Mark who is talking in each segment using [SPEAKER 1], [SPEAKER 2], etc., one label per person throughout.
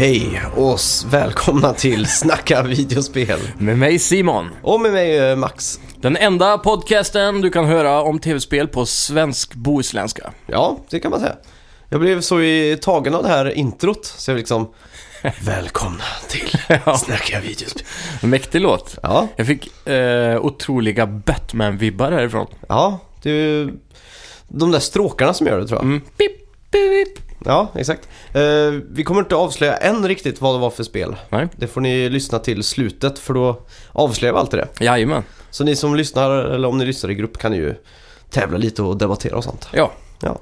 [SPEAKER 1] Hej och välkomna till Snacka videospel.
[SPEAKER 2] Med mig Simon.
[SPEAKER 1] Och med mig eh, Max.
[SPEAKER 2] Den enda podcasten du kan höra om tv-spel på svensk bohuslänska.
[SPEAKER 1] Ja, det kan man säga. Jag blev så i tagen av det här introt, så jag liksom... Välkomna till
[SPEAKER 2] Ja.
[SPEAKER 1] Snacka videospel.
[SPEAKER 2] Mäktig låt.
[SPEAKER 1] Ja,
[SPEAKER 2] Jag fick eh, otroliga Batman-vibbar härifrån.
[SPEAKER 1] ja, det är ju de där stråkarna som gör det tror jag.
[SPEAKER 2] Mm. Pip, pip.
[SPEAKER 1] Ja, exakt. Eh, vi kommer inte avslöja än riktigt vad det var för spel.
[SPEAKER 2] Nej,
[SPEAKER 1] Det får ni lyssna till slutet för då avslöjar vi allt det.
[SPEAKER 2] jajamän.
[SPEAKER 1] Så ni som lyssnar, eller om ni lyssnar i grupp kan ju tävla lite och debattera och sånt.
[SPEAKER 2] Ja,
[SPEAKER 1] Ja.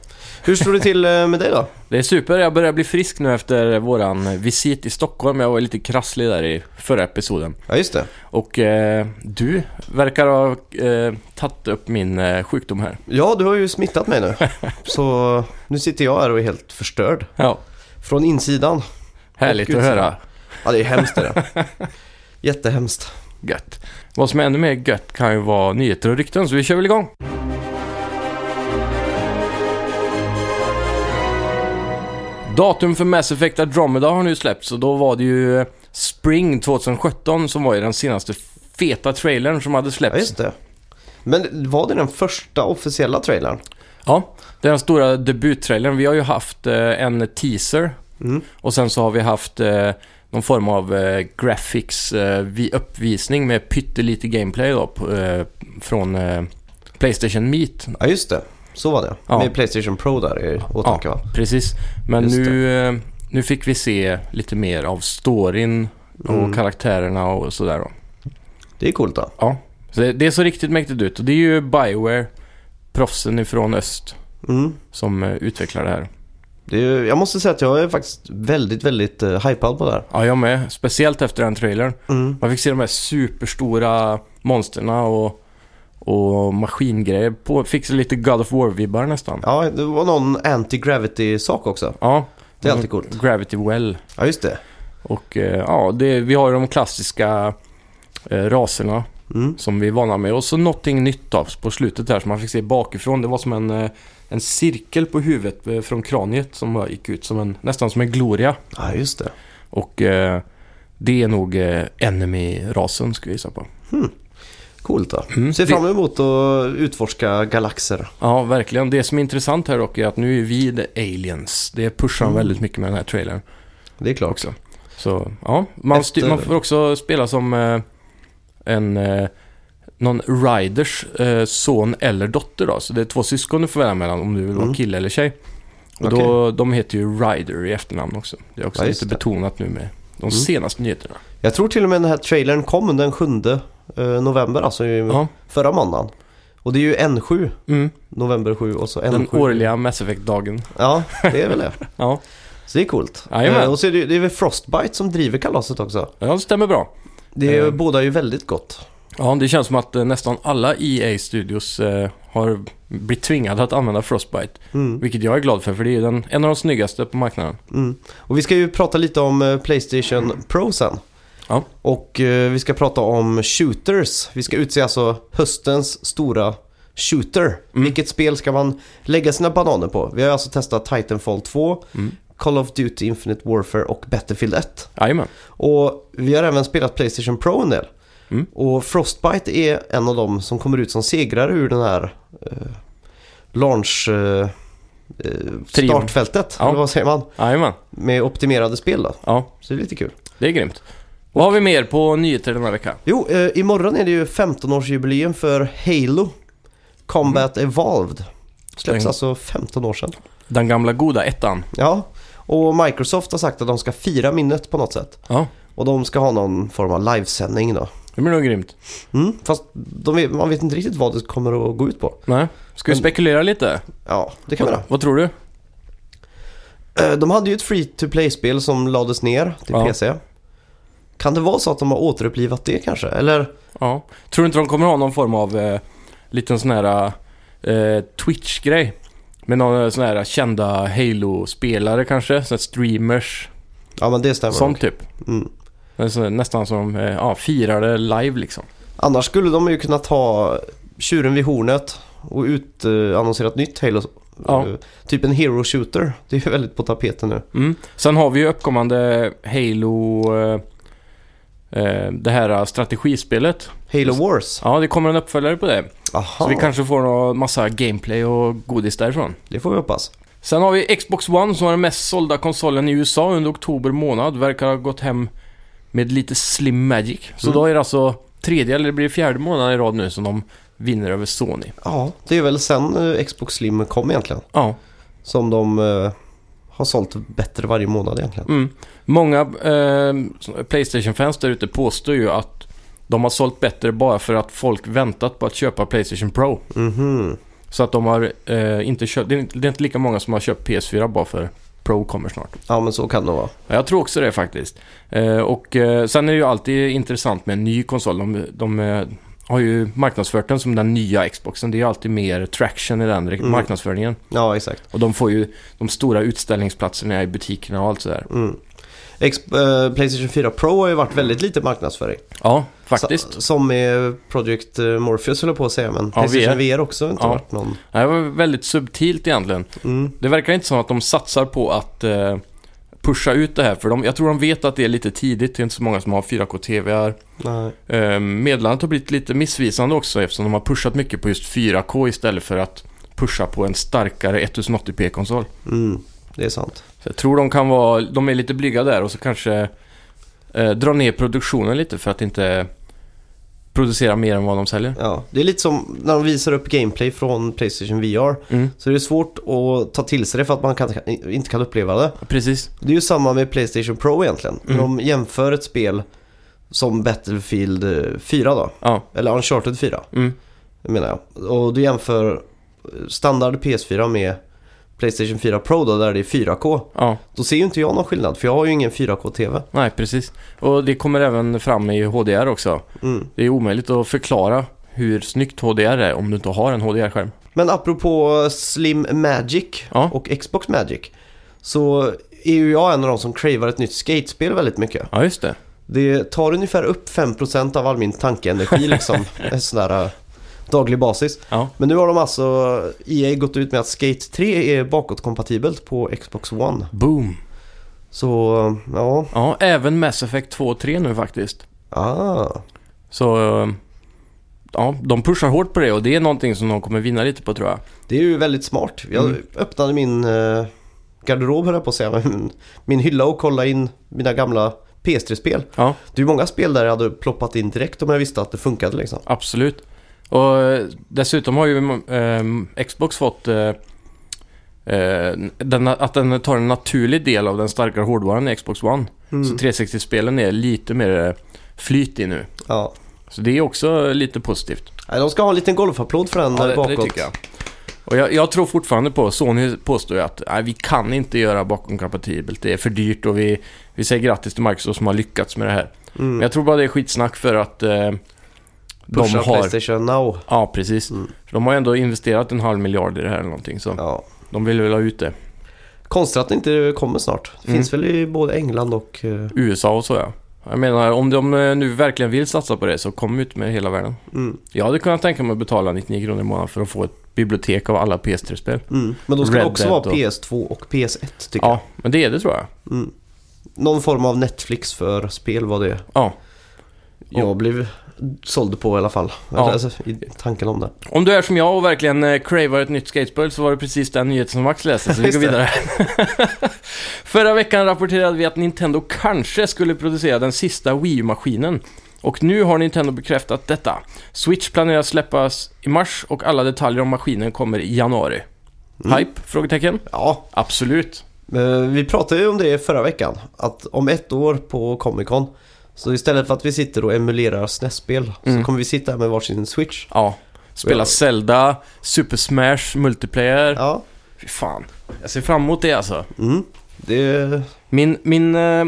[SPEAKER 1] Hur står det till eh, med dig då?
[SPEAKER 2] det är super. Jag börjar bli frisk nu efter våran visit i Stockholm. Jag var lite krasslig där i förra episoden.
[SPEAKER 1] Ja, just det.
[SPEAKER 2] Och eh, du verkar ha eh, tagit upp min eh, sjukdom här.
[SPEAKER 1] Ja, du har ju smittat mig nu. Så nu sitter jag här och är helt förstörd.
[SPEAKER 2] Ja,
[SPEAKER 1] Från insidan.
[SPEAKER 2] härligt att höra.
[SPEAKER 1] Ja, det är hemskt det där. Jättehemskt.
[SPEAKER 2] Gött. Vad som är ännu mer gött kan ju vara nyheter och rykten, så vi kör väl igång. Datum för Mass Effect Andromeda har nu släppts och då var det ju Spring 2017 som var ju den senaste feta trailern som hade
[SPEAKER 1] Ja,
[SPEAKER 2] släppts.
[SPEAKER 1] just det. Men var det den första officiella trailern?
[SPEAKER 2] Ja, den stora debuttrailern. Vi har ju haft eh, en teaser
[SPEAKER 1] Mm.
[SPEAKER 2] och sen så har vi haft eh, någon form av eh, graphics eh, vi- uppvisning med pyttelite gameplay då eh, från eh, Playstation Meet.
[SPEAKER 1] Ja, just det. Så var det.
[SPEAKER 2] Ja.
[SPEAKER 1] Med Playstation Pro där i åtanke va?
[SPEAKER 2] Precis. Men
[SPEAKER 1] Just
[SPEAKER 2] nu, eh, nu fick vi se lite mer av storyn och
[SPEAKER 1] Mm.
[SPEAKER 2] karaktärerna och sådär då.
[SPEAKER 1] Det är coolt då.
[SPEAKER 2] Ja, så det, det ser riktigt mäktigt ut och det är ju Bioware, proffsen ifrån öst,
[SPEAKER 1] Mm.
[SPEAKER 2] som eh, utvecklar det här.
[SPEAKER 1] Det är, jag måste säga att jag är faktiskt väldigt, väldigt uh, hypad på det här.
[SPEAKER 2] Ja, jag med. Speciellt efter den trailern.
[SPEAKER 1] Mm.
[SPEAKER 2] Man fick se de här superstora monsterna och, och maskingrejer. På, fick lite God of War-vibbar nästan.
[SPEAKER 1] Ja, det var någon anti-gravity-sak också.
[SPEAKER 2] Ja.
[SPEAKER 1] Det är alltid coolt.
[SPEAKER 2] Gravity Well.
[SPEAKER 1] Ja, just det.
[SPEAKER 2] Och eh, ja, det, vi har de klassiska eh, raserna
[SPEAKER 1] Mm.
[SPEAKER 2] som vi är vana med. Och så någonting nytt då, på slutet här som man fick se bakifrån. Det var som en, eh, en cirkel på huvudet eh, från kraniet som gick ut som en, nästan som en gloria.
[SPEAKER 1] Ja, just det.
[SPEAKER 2] Och eh, det är nog eh, enemy-rasen skulle jag gissa på.
[SPEAKER 1] Coolt då.
[SPEAKER 2] Mm.
[SPEAKER 1] Ser fram emot att utforska galaxer.
[SPEAKER 2] Ja, verkligen. Det som är intressant här dock är att nu är vi the aliens. Det pushar
[SPEAKER 1] Mm.
[SPEAKER 2] väldigt mycket med den här trailern
[SPEAKER 1] Det är klart.
[SPEAKER 2] också. Så ja, man,
[SPEAKER 1] Efter-
[SPEAKER 2] man får också spela som eh, en... Eh, någon riders eh, son eller dotter då. Så det är två syskon du får välja mellan om du vill vara
[SPEAKER 1] Mm.
[SPEAKER 2] kille eller tjej. Och då, de heter ju Rider i efternamn också. Det är också
[SPEAKER 1] Ja,
[SPEAKER 2] lite
[SPEAKER 1] det.
[SPEAKER 2] betonat nu med de
[SPEAKER 1] Mm.
[SPEAKER 2] senaste nyheterna.
[SPEAKER 1] Jag tror till och med den här trailern kom den 7 eh, november, alltså
[SPEAKER 2] Ja,
[SPEAKER 1] förra måndagen. Och det är ju N7,
[SPEAKER 2] mm.
[SPEAKER 1] november 7 och så N7.
[SPEAKER 2] den årliga Mass Effect-dagen.
[SPEAKER 1] Ja, det är väl det.
[SPEAKER 2] Ja.
[SPEAKER 1] Så det är coolt.
[SPEAKER 2] Jajamän.
[SPEAKER 1] Eh, och så är det, det är väl Frostbite som driver kalaset också.
[SPEAKER 2] ja, det stämmer bra.
[SPEAKER 1] Det är,
[SPEAKER 2] Eh.
[SPEAKER 1] båda ju väldigt gott.
[SPEAKER 2] Ja, det känns som att eh, nästan alla EA-studios eh, har blivit tvingade att använda Frostbite.
[SPEAKER 1] Mm,
[SPEAKER 2] Vilket jag är glad för, för det är den, en av de snyggaste på marknaden.
[SPEAKER 1] mm. Och vi ska ju prata lite om eh, Playstation Pro sen.
[SPEAKER 2] Ja.
[SPEAKER 1] Och eh, vi ska prata om shooters. Vi ska utse alltså höstens stora shooter.
[SPEAKER 2] Mm.
[SPEAKER 1] Vilket spel ska man lägga sina bananer på? Vi har alltså testat Titanfall 2,
[SPEAKER 2] Mm.
[SPEAKER 1] Call of Duty Infinite Warfare och Battlefield 1.
[SPEAKER 2] Jajamän.
[SPEAKER 1] Och vi har även spelat Playstation Pro en del.
[SPEAKER 2] Mm.
[SPEAKER 1] Och Frostbite är en av dem som kommer ut som segrare ur den här eh, launch... Eh, eh,
[SPEAKER 2] Trion.
[SPEAKER 1] startfältet,
[SPEAKER 2] Ja.
[SPEAKER 1] eller vad säger man?
[SPEAKER 2] Jajamän.
[SPEAKER 1] Med optimerade spel då.
[SPEAKER 2] Ja,
[SPEAKER 1] Så det är lite kul.
[SPEAKER 2] det är grymt. Vad har vi mer på nyheter den här veckan?
[SPEAKER 1] Jo, eh, imorgon är det ju 15-årsjubileum för Halo Combat Evolved. Släpps
[SPEAKER 2] Den-
[SPEAKER 1] alltså 15 år sedan.
[SPEAKER 2] Den gamla goda ettan.
[SPEAKER 1] Ja, och Microsoft har sagt att de ska fira minnet på något sätt.
[SPEAKER 2] Ja,
[SPEAKER 1] Och de ska ha någon form av livesändning då.
[SPEAKER 2] det blir nog grymt.
[SPEAKER 1] Mm, fast de vet, man vet inte riktigt vad det kommer att gå ut på.
[SPEAKER 2] Nej. Ska vi
[SPEAKER 1] Men-
[SPEAKER 2] spekulera lite?
[SPEAKER 1] Ja, det kan vi
[SPEAKER 2] vad,
[SPEAKER 1] göra.
[SPEAKER 2] vad tror du?
[SPEAKER 1] Eh, De hade ju ett free to play-spel som lades ner till
[SPEAKER 2] Ja.
[SPEAKER 1] PC. Kan det vara så att de har återupplivat det kanske? Eller?
[SPEAKER 2] Ja. Tror du inte de kommer ha någon form av eh, liten sån här eh, Twitch-grej? Med några sån här kända Halo-spelare kanske? Såna här streamers.
[SPEAKER 1] Ja, men det stämmer.
[SPEAKER 2] Sån
[SPEAKER 1] nog.
[SPEAKER 2] typ.
[SPEAKER 1] Mm.
[SPEAKER 2] Nästan som eh, ja, firar det live liksom.
[SPEAKER 1] Annars skulle de ju kunna ta tjuren vid hornet och utannonsera ett nytt Halo
[SPEAKER 2] Ja.
[SPEAKER 1] Eh, Typ en hero shooter. Det är väldigt på tapeten nu.
[SPEAKER 2] Mm. Sen har vi ju uppkommande Halo... Eh, eh, det här strategispelet.
[SPEAKER 1] Halo Wars.
[SPEAKER 2] Ja, det kommer en uppföljare på det.
[SPEAKER 1] Aha,
[SPEAKER 2] Så vi kanske får någon massa gameplay och godis därifrån.
[SPEAKER 1] det får vi hoppas.
[SPEAKER 2] Sen har vi Xbox One som var den mest sålda konsolen i USA under oktober månad. Verkar ha gått hem med lite slim magic. Så
[SPEAKER 1] Mm.
[SPEAKER 2] då är det alltså tredje eller det blir fjärde månaden i rad nu som de vinner över Sony.
[SPEAKER 1] Ja, det är väl sen eh, Xbox Slim kom egentligen.
[SPEAKER 2] Ja.
[SPEAKER 1] Som de eh, har sålt bättre varje månad egentligen.
[SPEAKER 2] Mm. Många eh, Playstation-fans där ute påstår ju att de har sålt bättre bara för att folk väntat på att köpa Playstation Pro.
[SPEAKER 1] Mhm.
[SPEAKER 2] Så att de har eh, inte köpt, det är inte, det är inte lika många som har köpt PS4 bara för Pro kommer snart.
[SPEAKER 1] Ja, men så kan det vara.
[SPEAKER 2] Ja, Jag tror också det faktiskt. Eh, och eh, sen är det ju alltid intressant med en ny konsol. De, de eh, har ju marknadsfört den som den nya Xboxen. Det är ju alltid mer traction i den
[SPEAKER 1] Mm.
[SPEAKER 2] marknadsföringen.
[SPEAKER 1] Ja, exakt.
[SPEAKER 2] Och de får ju de stora utställningsplatserna i butikerna och allt sådär.
[SPEAKER 1] Mm. Ex- eh, Playstation 4 Pro har ju varit väldigt lite marknadsföring.
[SPEAKER 2] Ja, faktiskt.
[SPEAKER 1] Så, som med Project eh, Morpheus höll på att säga, men
[SPEAKER 2] Ja,
[SPEAKER 1] Playstation
[SPEAKER 2] VR.
[SPEAKER 1] VR också har inte
[SPEAKER 2] Ja.
[SPEAKER 1] varit någon...
[SPEAKER 2] Det var väldigt subtilt egentligen.
[SPEAKER 1] Mm.
[SPEAKER 2] Det verkar inte som att de satsar på att eh, pusha ut det här. För de, jag tror de vet att det är lite tidigt. Det är inte så många som har 4K-TV här.
[SPEAKER 1] Nej.
[SPEAKER 2] Eh, meddelandet har blivit lite missvisande också eftersom de har pushat mycket på just 4K istället för att pusha på en starkare 1080p-konsol.
[SPEAKER 1] Mm. Det är sant.
[SPEAKER 2] Så jag tror de kan vara, de är lite blyga där och så kanske eh, dra ner produktionen lite för att inte producera mer än vad de säljer.
[SPEAKER 1] Ja, det är lite som när de visar upp gameplay från Playstation VR.
[SPEAKER 2] Mm,
[SPEAKER 1] Så det är svårt att ta till sig det för att man kan, inte kan uppleva det.
[SPEAKER 2] precis.
[SPEAKER 1] Det är ju samma med Playstation Pro egentligen.
[SPEAKER 2] Mm.
[SPEAKER 1] de jämför ett spel som Battlefield eh, 4 då.
[SPEAKER 2] Ja.
[SPEAKER 1] Eller Uncharted 4
[SPEAKER 2] Mm,
[SPEAKER 1] menar jag. Och du jämför standard PS4 med Playstation 4 Pro då där det är 4K.
[SPEAKER 2] ja.
[SPEAKER 1] Då ser ju inte jag någon skillnad för jag har ju ingen 4K-TV.
[SPEAKER 2] Nej, precis. Och det kommer även fram i HDR också.
[SPEAKER 1] Mm.
[SPEAKER 2] Det är omöjligt att förklara hur snyggt HDR är om du inte har en HDR-skärm.
[SPEAKER 1] Men apropå Slim Magic
[SPEAKER 2] Ja.
[SPEAKER 1] och Xbox Magic. Så är ju jag en av de som cravar ett nytt skatespel väldigt mycket.
[SPEAKER 2] Ja, just det.
[SPEAKER 1] Det tar ungefär upp 5% av all min tankeenergi liksom. en sån där äh, daglig basis.
[SPEAKER 2] Ja.
[SPEAKER 1] Men nu har de alltså EA gått ut med att Skate 3 är bakåtkompatibelt på Xbox One.
[SPEAKER 2] Boom.
[SPEAKER 1] Så ja,
[SPEAKER 2] Ja, även Mass Effect 2 och 3 nu faktiskt.
[SPEAKER 1] ah.
[SPEAKER 2] Så ja, de pushar hårt på det och det är någonting som de kommer vinna lite på tror jag.
[SPEAKER 1] Det är ju väldigt smart. Jag
[SPEAKER 2] Mm.
[SPEAKER 1] öppnade min eh, garderob höll jag på att säga. Min, min hylla och kollade in mina gamla PS3-spel.
[SPEAKER 2] Ja,
[SPEAKER 1] Det är ju många spel där jag hade ploppat in direkt om jag visste att det funkade liksom.
[SPEAKER 2] absolut. Och eh, dessutom har ju eh, Xbox fått eh, eh, den, att den tar en naturlig del av den starkare hårdvaran i Xbox One.
[SPEAKER 1] Mm.
[SPEAKER 2] Så 360-spelen är lite mer eh, flyt i nu.
[SPEAKER 1] Ja.
[SPEAKER 2] Så det är också lite positivt.
[SPEAKER 1] De ska ha en liten golfapplåd för den
[SPEAKER 2] Ja, det,
[SPEAKER 1] bakåt.
[SPEAKER 2] det tycker jag. Och jag, jag tror fortfarande på, Sony påstår ju att nej, vi kan inte göra bakom-kompatibelt. Det är för dyrt och vi, vi säger grattis till Microsoft som har lyckats med det här. Men
[SPEAKER 1] Mm.
[SPEAKER 2] jag tror bara det är skitsnack för att eh,
[SPEAKER 1] Pusha
[SPEAKER 2] har...
[SPEAKER 1] Playstation Now.
[SPEAKER 2] Ja, precis.
[SPEAKER 1] Mm.
[SPEAKER 2] För de har ändå investerat en halv miljard i det här eller någonting. Så
[SPEAKER 1] Ja.
[SPEAKER 2] de vill väl ha ut det.
[SPEAKER 1] Konstigt att det inte kommer snart. Det
[SPEAKER 2] Mm.
[SPEAKER 1] finns väl i både England och... eh,
[SPEAKER 2] USA och så ja. Jag menar, om de eh, nu verkligen vill satsa på det så kom ut med hela världen.
[SPEAKER 1] Mm.
[SPEAKER 2] Jag hade kunnat tänka mig att betala 99 kronor i månaden för att få ett bibliotek av alla PS3-spel.
[SPEAKER 1] Mm. Men då ska det
[SPEAKER 2] Red
[SPEAKER 1] också
[SPEAKER 2] Dead
[SPEAKER 1] vara
[SPEAKER 2] och-
[SPEAKER 1] PS2 och PS1 tycker
[SPEAKER 2] Ja, men det är det tror jag.
[SPEAKER 1] jag. Mm. Någon form av Netflix för spel var det
[SPEAKER 2] Ja.
[SPEAKER 1] jag blev såld på i alla fall.
[SPEAKER 2] Ja.
[SPEAKER 1] Alltså, I tanken om det.
[SPEAKER 2] Om du är som jag och verkligen eh, cravar ett nytt skatespel så var det precis den nyheten som Max läste, så vi går vidare. Förra veckan rapporterade vi att Nintendo kanske skulle producera den sista Wii U-maskinen. Och nu har Nintendo bekräftat detta. Switch planeras släppas i mars och alla detaljer om maskinen kommer i januari.
[SPEAKER 1] Mm.
[SPEAKER 2] Hype? Frågetecken?
[SPEAKER 1] Ja,
[SPEAKER 2] Absolut.
[SPEAKER 1] eh, vi pratade ju om det förra veckan. Att om ett år på Comic Con så istället för att vi sitter och emulerar SNES-spel
[SPEAKER 2] Mm.
[SPEAKER 1] så kommer vi sitta här med varsin Switch.
[SPEAKER 2] Ja. Spela. Zelda, Super Smash, multiplayer.
[SPEAKER 1] Ja,
[SPEAKER 2] Fy fan. Jag ser fram emot det alltså.
[SPEAKER 1] mm. det...
[SPEAKER 2] Min, min, eh,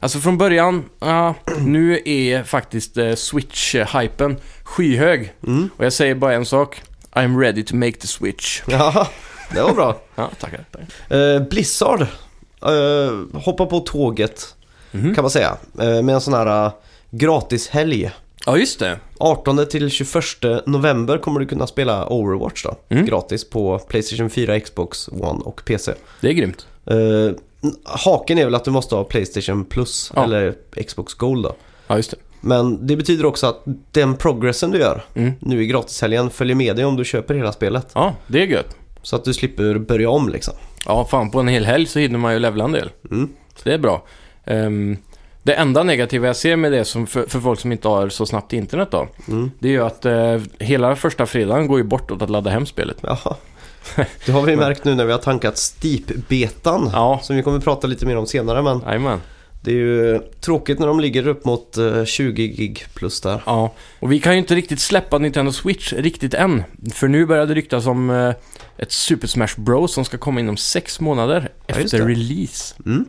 [SPEAKER 2] alltså från början, ja, nu är faktiskt eh, Switch-hypen skyhög.
[SPEAKER 1] Mm.
[SPEAKER 2] Och jag säger bara en sak. I'm ready to make the switch.
[SPEAKER 1] Ja, det var bra.
[SPEAKER 2] Ja, tackar.
[SPEAKER 1] Eh, Blizzard eh, hoppar på tåget
[SPEAKER 2] Mhm.
[SPEAKER 1] kan man säga. Eh, med en sån här uh, gratishelg
[SPEAKER 2] Ja, just det.
[SPEAKER 1] 18 till 21 november kommer du kunna spela Overwatch då.
[SPEAKER 2] Mm.
[SPEAKER 1] Gratis på Playstation 4, Xbox One och PC.
[SPEAKER 2] Det är grymt.
[SPEAKER 1] Uh, haken är väl att du måste ha Playstation Plus
[SPEAKER 2] Ja.
[SPEAKER 1] eller Xbox Gold då.
[SPEAKER 2] Ja, just det.
[SPEAKER 1] Men det betyder också att den progressen du gör
[SPEAKER 2] Mm.
[SPEAKER 1] nu i gratishelgen följer med dig om du köper hela spelet.
[SPEAKER 2] Ja, det är gött.
[SPEAKER 1] Så att du slipper börja om liksom.
[SPEAKER 2] Ja, fan på en hel helg så hinner man ju levla en del.
[SPEAKER 1] Mm.
[SPEAKER 2] Så det är bra. Ehm, det enda negativa jag ser med det som för, för folk som inte har så snabbt internet då.
[SPEAKER 1] Mm.
[SPEAKER 2] Det är ju att eh, hela första fredagen går ju bort åt att ladda hem spelet.
[SPEAKER 1] Jaha. Det har vi märkt nu när vi har tankat Steep-betan.
[SPEAKER 2] Ja,
[SPEAKER 1] Som vi kommer prata lite mer om senare men
[SPEAKER 2] jajamän.
[SPEAKER 1] det är ju tråkigt när de ligger upp mot eh, 20 gig plus där.
[SPEAKER 2] Ja, och vi kan ju inte riktigt släppa Nintendo Switch riktigt än. För nu börjar det ryktas om eh, ett Super Smash Bros som ska komma inom sex månader
[SPEAKER 1] Ja,
[SPEAKER 2] efter release.
[SPEAKER 1] Mm.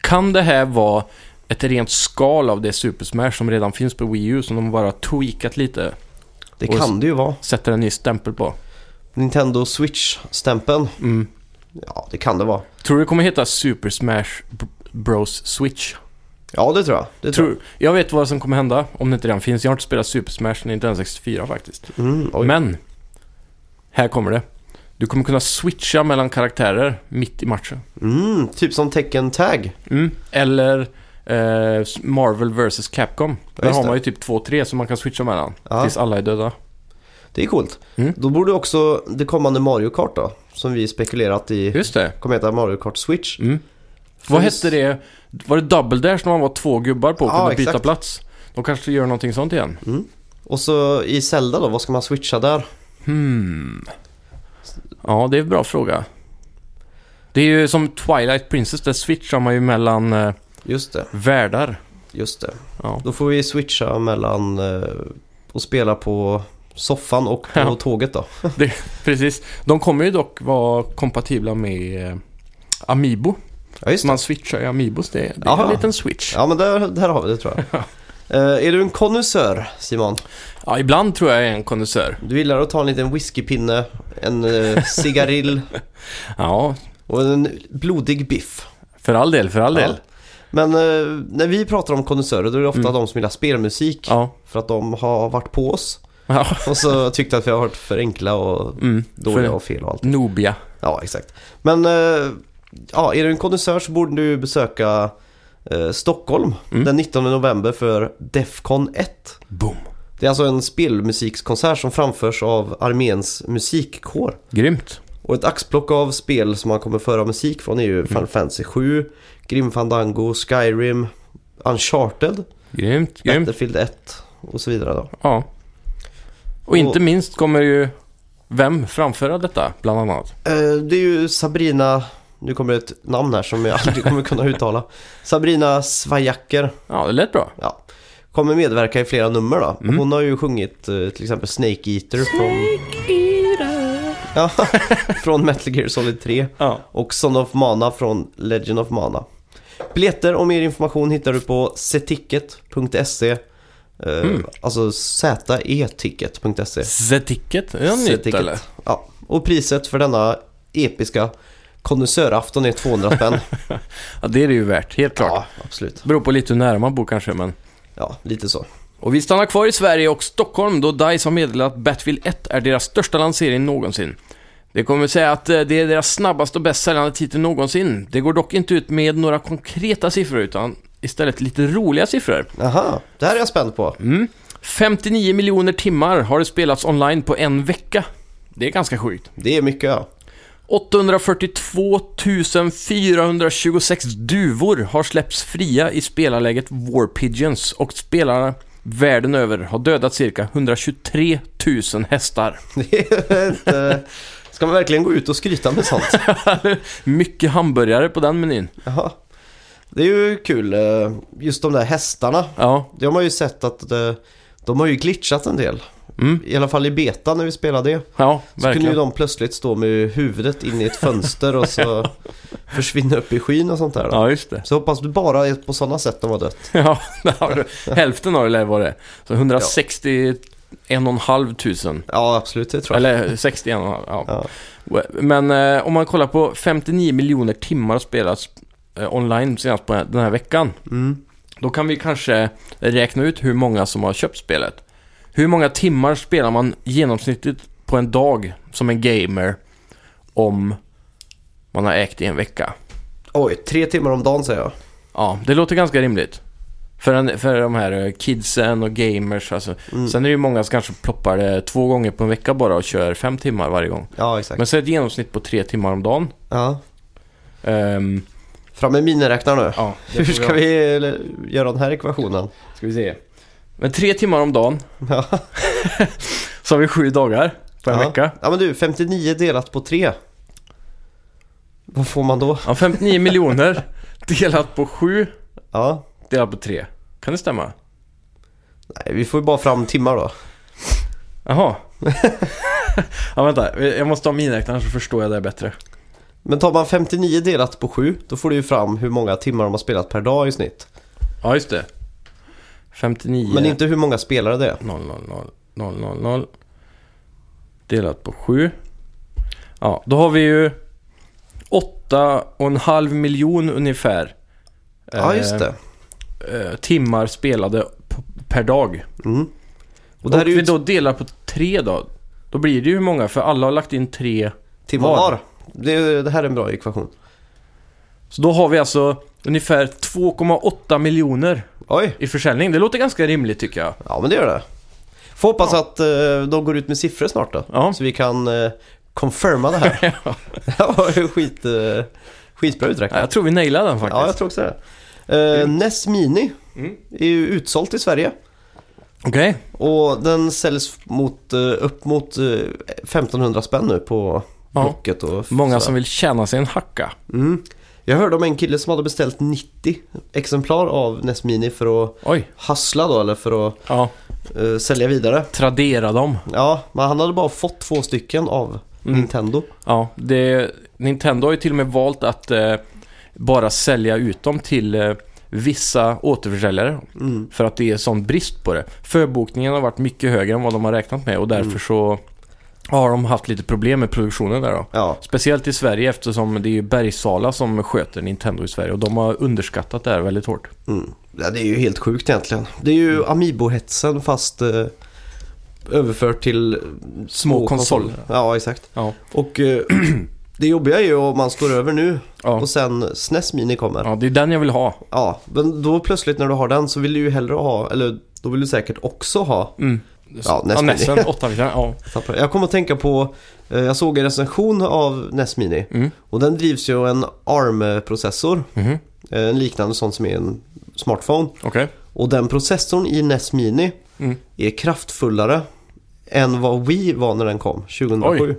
[SPEAKER 2] Kan det här vara ett rent skal av det Super Smash som redan finns på Wii U som de bara tweakat lite?
[SPEAKER 1] Det kan det ju vara.
[SPEAKER 2] Sätter en ny stämpel på.
[SPEAKER 1] Nintendo Switch-stämpeln.
[SPEAKER 2] Mm.
[SPEAKER 1] Ja, det kan det vara.
[SPEAKER 2] Tror du det kommer heta Super Smash Bros Switch?
[SPEAKER 1] Ja, det tror jag. Det tror
[SPEAKER 2] Tror, jag vet vad som kommer hända om det inte redan finns. Jag har inte spelat Super Smash Nintendo 64 faktiskt.
[SPEAKER 1] jag. Mm.
[SPEAKER 2] Men, här kommer det. Du kommer kunna switcha mellan karaktärer mitt i matchen.
[SPEAKER 1] Mm, typ som Tekken Tag.
[SPEAKER 2] Mm. Eller eh, Marvel vs Capcom. Där
[SPEAKER 1] just
[SPEAKER 2] har man ju typ två, tre som man kan switcha mellan.
[SPEAKER 1] Ja.
[SPEAKER 2] Tills alla är döda.
[SPEAKER 1] Det är coolt.
[SPEAKER 2] Mm.
[SPEAKER 1] Då borde också det kommande Mario Kart då, som vi spekulerat i,
[SPEAKER 2] Just det.
[SPEAKER 1] kommer heta Mario Kart Switch.
[SPEAKER 2] Mm. Vad hette det? Var det Double Dash när man var två gubbar på och
[SPEAKER 1] Ja,
[SPEAKER 2] kunde byta
[SPEAKER 1] exakt.
[SPEAKER 2] plats? De kanske gör någonting sånt igen.
[SPEAKER 1] Mm. Och så i Zelda då, vad ska man switcha där?
[SPEAKER 2] Hmm. Ja, det är en bra fråga. Det är ju som Twilight Princess, där switchar man ju mellan eh,
[SPEAKER 1] Just det,
[SPEAKER 2] världar.
[SPEAKER 1] just det.
[SPEAKER 2] Ja.
[SPEAKER 1] Då får vi switcha mellan eh, och spela på soffan och på
[SPEAKER 2] Ja.
[SPEAKER 1] tåget då.
[SPEAKER 2] Precis. De kommer ju dock vara kompatibla med eh, Amiibo.
[SPEAKER 1] Ja, just det.
[SPEAKER 2] man switchar i Amiibos. Det, det är en liten switch. Ja,
[SPEAKER 1] men där, där har vi det tror jag. Eh, är du en konnässör, Simon?
[SPEAKER 2] ibland tror jag jag är en konnässör.
[SPEAKER 1] Du gillar att ta en liten whiskypinne, en uh, cigarill
[SPEAKER 2] Ja,
[SPEAKER 1] och en blodig biff.
[SPEAKER 2] för all del, för all del.
[SPEAKER 1] Ja. Men eh, när vi pratar om konnässörer då är det ofta
[SPEAKER 2] Mm.
[SPEAKER 1] de som gillar spelmusik.
[SPEAKER 2] Ja.
[SPEAKER 1] För att de har varit på oss.
[SPEAKER 2] ja.
[SPEAKER 1] Och så tyckte att vi har varit för enkla och
[SPEAKER 2] Mm.
[SPEAKER 1] dåliga och fel och allt.
[SPEAKER 2] Nobia.
[SPEAKER 1] Ja, exakt. Men eh, ja, är du en konnässör så borde du besöka eh, Stockholm
[SPEAKER 2] Mm.
[SPEAKER 1] den 19 november för Defcon 1.
[SPEAKER 2] Boom.
[SPEAKER 1] Det är alltså en spelmusikskonsert som framförs av arméns musikkår.
[SPEAKER 2] Grymt.
[SPEAKER 1] Och ett axplock av spel som man kommer föra musik från är ju
[SPEAKER 2] Mm.
[SPEAKER 1] Final Fantasy 7, Grim Fandango, Skyrim, Uncharted,
[SPEAKER 2] Grymt, grymt.
[SPEAKER 1] Battlefield 1 och så vidare då.
[SPEAKER 2] Ja. Och
[SPEAKER 1] Och-
[SPEAKER 2] inte minst kommer ju vem framföra detta, bland annat.
[SPEAKER 1] Eh, det är ju Sabrina, nu kommer ett namn här som jag aldrig kommer kunna uttala. Sabrina Svajacker
[SPEAKER 2] Ja, det lät bra.
[SPEAKER 1] ja, kommer medverka i flera nummer då.
[SPEAKER 2] Mm.
[SPEAKER 1] Hon har ju sjungit eh, till exempel Snake Eater från, ja, från Metal Gear Solid 3
[SPEAKER 2] Ja.
[SPEAKER 1] och Son of Mana från Legend of Mana. Biljetter och mer information hittar du på zeticket.se eh,
[SPEAKER 2] Mm.
[SPEAKER 1] Alltså zeticket.se
[SPEAKER 2] Z-ticket, är det nytt eller?
[SPEAKER 1] Ja, och priset för denna episka konnässörafton är 200 spänn.
[SPEAKER 2] Ja, det är det ju värt, helt klart.
[SPEAKER 1] ja, absolut.
[SPEAKER 2] Beror på lite hur nära man bor kanske, men...
[SPEAKER 1] Ja, lite så.
[SPEAKER 2] Och vi stannar kvar i Sverige och Stockholm då DICE har meddelat att Battlefield 1 är deras största lansering någonsin. Det kommer säga att eh, det är deras snabbaste och bäst säljande titel någonsin. Det går dock inte ut med några konkreta siffror utan istället lite roliga siffror.
[SPEAKER 1] Aha, det här är jag spänd på.
[SPEAKER 2] Mm. 59 miljoner timmar har det spelats online på en vecka. Det är ganska sjukt.
[SPEAKER 1] Det är mycket ja.
[SPEAKER 2] 842 426 duvor har släppts fria i spelarläget War Pigeons och spelarna världen över har dödat cirka 123 000 hästar.
[SPEAKER 1] Det inte... Ska man verkligen gå ut och skryta med sånt?
[SPEAKER 2] Mycket hamburgare på den menyn.
[SPEAKER 1] Jaha. Det är ju kul. eh, Just de där hästarna.
[SPEAKER 2] Ja,
[SPEAKER 1] De har ju sett att eh, de har ju glitchat en del.
[SPEAKER 2] mm.
[SPEAKER 1] I alla fall i beta när vi spelade det.
[SPEAKER 2] ja
[SPEAKER 1] Så kunde ju de plötsligt stå med huvudet in i ett fönster och så försvinna upp i skyn och sånt där. Då.
[SPEAKER 2] Ja, just det.
[SPEAKER 1] Så hoppas du bara är på sådana sätt de har dött.
[SPEAKER 2] Ja, har hälften av det lär vara det. Så 161 1,5 tusen.
[SPEAKER 1] Ja, absolut. Det tror jag.
[SPEAKER 2] Eller 61 ja.
[SPEAKER 1] Ja.
[SPEAKER 2] Men eh, om man kollar på 59 miljoner timmar spelats eh, online senast på den här veckan.
[SPEAKER 1] Mm.
[SPEAKER 2] Då kan vi kanske räkna ut hur många som har köpt spelet. Hur många timmar spelar man genomsnittligt på en dag som en gamer om man har ägt i en vecka?
[SPEAKER 1] Oj, tre timmar om dagen säger jag.
[SPEAKER 2] Ja, det låter ganska rimligt. För, en, för de här eh, kidsen och gamers. Alltså.
[SPEAKER 1] Mm.
[SPEAKER 2] Sen är det ju många som kanske ploppar det två gånger på en vecka bara och kör fem timmar varje gång.
[SPEAKER 1] Ja, exakt.
[SPEAKER 2] Men så ett genomsnitt på tre timmar om dagen.
[SPEAKER 1] Ja.
[SPEAKER 2] Ehm,
[SPEAKER 1] Fram med miniräknaren nu.
[SPEAKER 2] ja,
[SPEAKER 1] Hur ska vi eller, göra den här ekvationen?
[SPEAKER 2] Ska vi se. Men tre timmar om dagen,
[SPEAKER 1] Ja.
[SPEAKER 2] så har vi sju dagar på en
[SPEAKER 1] ja.
[SPEAKER 2] vecka.
[SPEAKER 1] Ja men du, 59 delat på 3. Vad får man då?
[SPEAKER 2] Ja, 59 miljoner delat på sju
[SPEAKER 1] Ja.
[SPEAKER 2] delat på tre. Kan det stämma?
[SPEAKER 1] Nej, vi får ju bara fram timmar då.
[SPEAKER 2] Jaha. ja, vänta. Jag måste ha miniräknaren så förstår jag det bättre.
[SPEAKER 1] Men tar man 59 delat på 7, då får du ju fram hur många timmar de har spelat per dag i snitt.
[SPEAKER 2] Ja, just det. 59...
[SPEAKER 1] Men inte hur många spelare det är.
[SPEAKER 2] 0, 0, 0, 0, 0, 0. Delat på 7. Ja, då har vi ju 8,5 miljon ungefär.
[SPEAKER 1] Ja,
[SPEAKER 2] eh,
[SPEAKER 1] just det.
[SPEAKER 2] eh, timmar spelade per dag.
[SPEAKER 1] Mm. Och
[SPEAKER 2] Och
[SPEAKER 1] det här är
[SPEAKER 2] vi
[SPEAKER 1] ju
[SPEAKER 2] då delar på tre då. Då blir det ju hur många? För alla har lagt in tre.
[SPEAKER 1] timmar
[SPEAKER 2] var.
[SPEAKER 1] var. Det, det här är en bra ekvation.
[SPEAKER 2] Så då har vi alltså ungefär 2,8 miljoner
[SPEAKER 1] Oj,
[SPEAKER 2] i försäljning. Det låter ganska rimligt tycker jag.
[SPEAKER 1] ja men det gör det. Får hoppas att eh, de går ut med siffror snart då.
[SPEAKER 2] Ja.
[SPEAKER 1] Så vi kan eh, confirma det här.
[SPEAKER 2] Ja.
[SPEAKER 1] det var ju skit, eh, skitbra uträknat.
[SPEAKER 2] Jag tror vi nailade den faktiskt.
[SPEAKER 1] Ja, jag tror också det. Eh, NES Mini
[SPEAKER 2] Mm.
[SPEAKER 1] är ju utsålt i Sverige.
[SPEAKER 2] Okej.
[SPEAKER 1] Och den säljs mot, eh, upp mot eh, 1500 spänn nu på
[SPEAKER 2] Ja.
[SPEAKER 1] Blocket och
[SPEAKER 2] Många
[SPEAKER 1] så.
[SPEAKER 2] som vill tjäna sig en hacka.
[SPEAKER 1] Mm. Jag hörde om en kille som hade beställt 90 exemplar av NES Mini för att
[SPEAKER 2] Oj.
[SPEAKER 1] hassla då, eller för att
[SPEAKER 2] Ja.
[SPEAKER 1] eh, sälja vidare.
[SPEAKER 2] Tradera dem.
[SPEAKER 1] Ja, men han hade bara fått två stycken av
[SPEAKER 2] Mm.
[SPEAKER 1] Nintendo.
[SPEAKER 2] Ja, det, Nintendo har ju till och med valt att eh, bara sälja ut dem till eh, vissa återförsäljare.
[SPEAKER 1] Mm.
[SPEAKER 2] För att det är sån brist på det. Förbokningen har varit mycket högre än vad de har räknat med och därför
[SPEAKER 1] Mm.
[SPEAKER 2] så har de haft lite problem med produktionen där då.
[SPEAKER 1] Ja,
[SPEAKER 2] Speciellt i Sverige eftersom det är ju Bergsala som sköter Nintendo i Sverige och de har underskattat det här väldigt hårt.
[SPEAKER 1] mm. ja, det är ju helt sjukt egentligen. Det är ju Amiibo-hetsen fast eh, överfört till
[SPEAKER 2] Små konsoler.
[SPEAKER 1] Ja, exakt.
[SPEAKER 2] Ja.
[SPEAKER 1] Och eh, det jobbiga är ju om man står över nu
[SPEAKER 2] Ja.
[SPEAKER 1] och sen SNES Mini kommer.
[SPEAKER 2] ja, det är den jag vill ha.
[SPEAKER 1] Ja, men då plötsligt när du har den så vill du ju hellre ha, eller då vill du säkert också ha.
[SPEAKER 2] Mm.
[SPEAKER 1] Ja, NES
[SPEAKER 2] ja. Nessen, 8 ja.
[SPEAKER 1] Jag kommer att tänka på, eh, jag såg en recension av NES Mini
[SPEAKER 2] Mm.
[SPEAKER 1] och den drivs ju av en ARM-processor. Eh, En liknande sån som är en smartphone.
[SPEAKER 2] Okej.
[SPEAKER 1] Och den processorn i NES Mini
[SPEAKER 2] Mm.
[SPEAKER 1] är kraftfullare än vad Wii var när den kom 2007.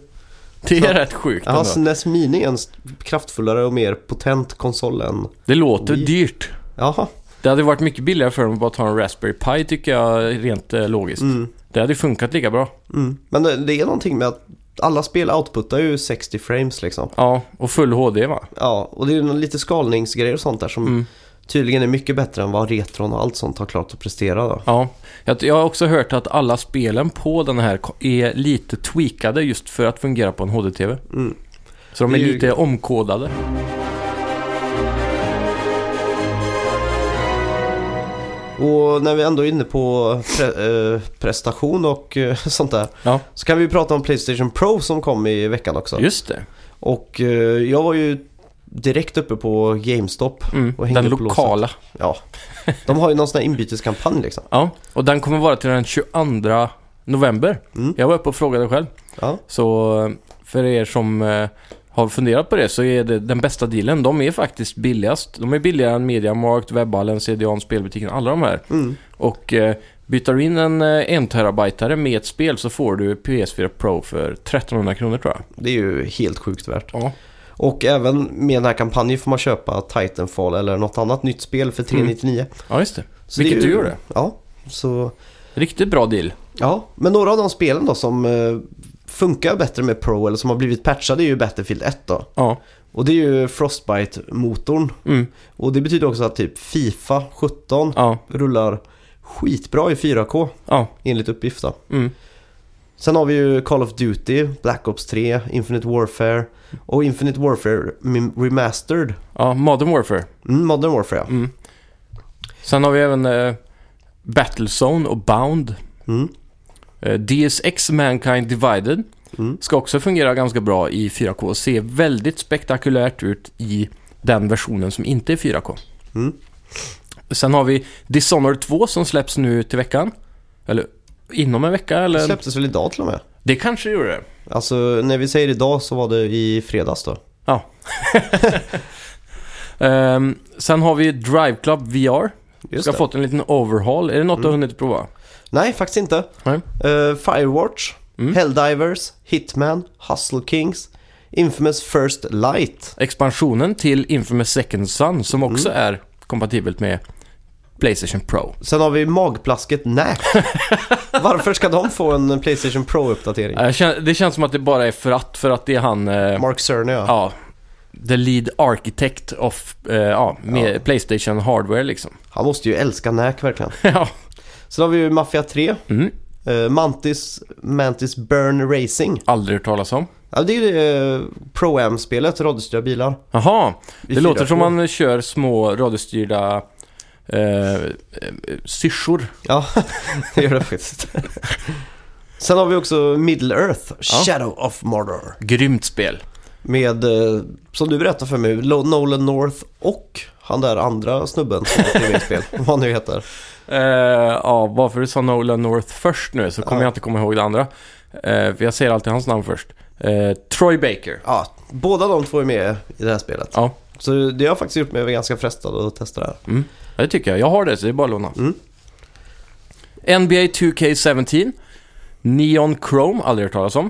[SPEAKER 2] Det är
[SPEAKER 1] Så-
[SPEAKER 2] rätt sjukt
[SPEAKER 1] Ja,
[SPEAKER 2] ändå.
[SPEAKER 1] så NES Mini är en kraftfullare och mer potent konsol än...
[SPEAKER 2] Det låter
[SPEAKER 1] Wii.
[SPEAKER 2] dyrt.
[SPEAKER 1] Jaha.
[SPEAKER 2] Det hade varit mycket billigare för dem att bara ta en Raspberry Pi tycker jag rent eh, logiskt.
[SPEAKER 1] Mm.
[SPEAKER 2] Det hade funkat lika bra.
[SPEAKER 1] Mm. Men det, det är någonting med att alla spel outputtar ju 60 frames liksom.
[SPEAKER 2] Ja, och full HD va?
[SPEAKER 1] Ja, och det är ju lite skalningsgrejer och sånt där som
[SPEAKER 2] Mm.
[SPEAKER 1] tydligen är mycket bättre än vad retron och allt sånt har klart att prestera då.
[SPEAKER 2] Ja. Jag, jag har också hört att alla spelen på den här är lite tweakade just för att fungera på en HD-TV.
[SPEAKER 1] Mm.
[SPEAKER 2] Så de är
[SPEAKER 1] är ju-
[SPEAKER 2] lite omkodade.
[SPEAKER 1] Och när vi ändå är inne på pre- eh, prestation och eh, sånt där
[SPEAKER 2] Ja,
[SPEAKER 1] så kan vi prata om Playstation Pro som kom i veckan också.
[SPEAKER 2] just det.
[SPEAKER 1] Och eh, jag var ju direkt uppe på GameStop.
[SPEAKER 2] Mm.
[SPEAKER 1] Och hängde
[SPEAKER 2] Den
[SPEAKER 1] på låset.
[SPEAKER 2] lokala.
[SPEAKER 1] Ja, de har ju någon sån här inbyteskampanj liksom.
[SPEAKER 2] Ja, och den kommer vara till den 22 november.
[SPEAKER 1] Mm.
[SPEAKER 2] Jag var uppe och frågade själv.
[SPEAKER 1] Ja.
[SPEAKER 2] Så för er som har funderat på det så är det den bästa dealen. De är faktiskt billigast. De är billigare än Mediamarkt, Webhallen, CDON, Spelbutiken, alla de här.
[SPEAKER 1] Mm.
[SPEAKER 2] Och eh, byter du in en eh, 1 terabytare med ett spel så får du PS4 Pro för 1300 kronor tror jag.
[SPEAKER 1] Det är ju helt sjukt värt.
[SPEAKER 2] Ja.
[SPEAKER 1] Och även med den här kampanjen får man köpa Titanfall eller något annat nytt spel för 399.
[SPEAKER 2] Ja, just det.
[SPEAKER 1] Så det
[SPEAKER 2] Vilket
[SPEAKER 1] ju-
[SPEAKER 2] du gjorde.
[SPEAKER 1] Ja, så...
[SPEAKER 2] Riktigt bra deal.
[SPEAKER 1] Ja, men några av de spelen då som eh, funkar bättre med Pro eller som har blivit patchade är ju Battlefield 1 då.
[SPEAKER 2] Ja.
[SPEAKER 1] Och det är ju Frostbite-motorn.
[SPEAKER 2] Mm.
[SPEAKER 1] Och det betyder också att typ Fifa 17
[SPEAKER 2] Ja.
[SPEAKER 1] rullar skitbra i 4K
[SPEAKER 2] Ja.
[SPEAKER 1] enligt uppgift då.
[SPEAKER 2] Mm.
[SPEAKER 1] Sen har vi ju Call of Duty, Black Ops 3, Infinite Warfare och Infinite Warfare Remastered.
[SPEAKER 2] Ja, Modern Warfare.
[SPEAKER 1] Mm, Modern Warfare ja.
[SPEAKER 2] Mm. Sen har vi även eh, Battlezone och Bound.
[SPEAKER 1] Mm.
[SPEAKER 2] Eh, DSX Mankind Divided
[SPEAKER 1] Mm.
[SPEAKER 2] ska också fungera ganska bra i 4K och se väldigt spektakulärt ut i den versionen som inte är 4K.
[SPEAKER 1] Mm.
[SPEAKER 2] Sen har vi Dishonored 2 som släpps nu till veckan. Eller inom en vecka
[SPEAKER 1] Det
[SPEAKER 2] eller?
[SPEAKER 1] släpptes väl idag till och med?
[SPEAKER 2] Det kanske gjorde det.
[SPEAKER 1] Alltså när vi säger idag så var det i fredags då.
[SPEAKER 2] Ja. Ehm, sen har vi Drive Club VR.
[SPEAKER 1] Just
[SPEAKER 2] Ska ha
[SPEAKER 1] det.
[SPEAKER 2] fått en liten overhaul. Är det något du har hunnit prova?
[SPEAKER 1] Nej, faktiskt inte.
[SPEAKER 2] Nej.
[SPEAKER 1] Eh, Firewatch,
[SPEAKER 2] Mm.
[SPEAKER 1] Helldivers, Hitman, Hustle Kings, Infamous First Light.
[SPEAKER 2] Expansionen till Infamous Second Son som också
[SPEAKER 1] Mm.
[SPEAKER 2] är kompatibelt med Playstation Pro.
[SPEAKER 1] Sen har vi magplasket Nack. Varför ska de få en Playstation Pro-uppdatering?
[SPEAKER 2] Jag känner, det känns som att det bara är för att, för att det är han... eh,
[SPEAKER 1] Mark Cerny ja.
[SPEAKER 2] ja, the lead architect of eh, ja, med. Playstation Hardware liksom.
[SPEAKER 1] Han måste ju älska Nack verkligen.
[SPEAKER 2] ja.
[SPEAKER 1] Sen har vi ju Mafia 3,
[SPEAKER 2] Mm.
[SPEAKER 1] eh, Mantis, Mantis Burn Racing.
[SPEAKER 2] Aldrig hört talas om.
[SPEAKER 1] Ja, det är ju eh, Pro-Am-spelet, radiostyrda bilar.
[SPEAKER 2] Jaha, det låter
[SPEAKER 1] 4K.
[SPEAKER 2] som man kör små radiostyrda eh, eh, syrsor.
[SPEAKER 1] Ja, det gör det faktiskt. Sen har vi också Middle Earth, Shadow of Mordor.
[SPEAKER 2] Grymt spel.
[SPEAKER 1] Med, eh, som du berättade för mig, Lo- Nolan North och han där andra snubben som har tv-spel, vad han nu heter.
[SPEAKER 2] Eh, ja, varför du sa Nolan North först nu så kommer
[SPEAKER 1] Ja.
[SPEAKER 2] jag inte komma ihåg det andra. Eh, för jag säger alltid hans namn först. Eh, Troy Baker.
[SPEAKER 1] Ja, båda de två är med i det här spelet.
[SPEAKER 2] Ja.
[SPEAKER 1] Så det har faktiskt gjort mig ganska frestad att testa det här.
[SPEAKER 2] Mm. Ja, det tycker jag. Jag har det så det är bara att låna.
[SPEAKER 1] Mm.
[SPEAKER 2] NBA 2K17. Neon Chrome, aldrig hört talas om.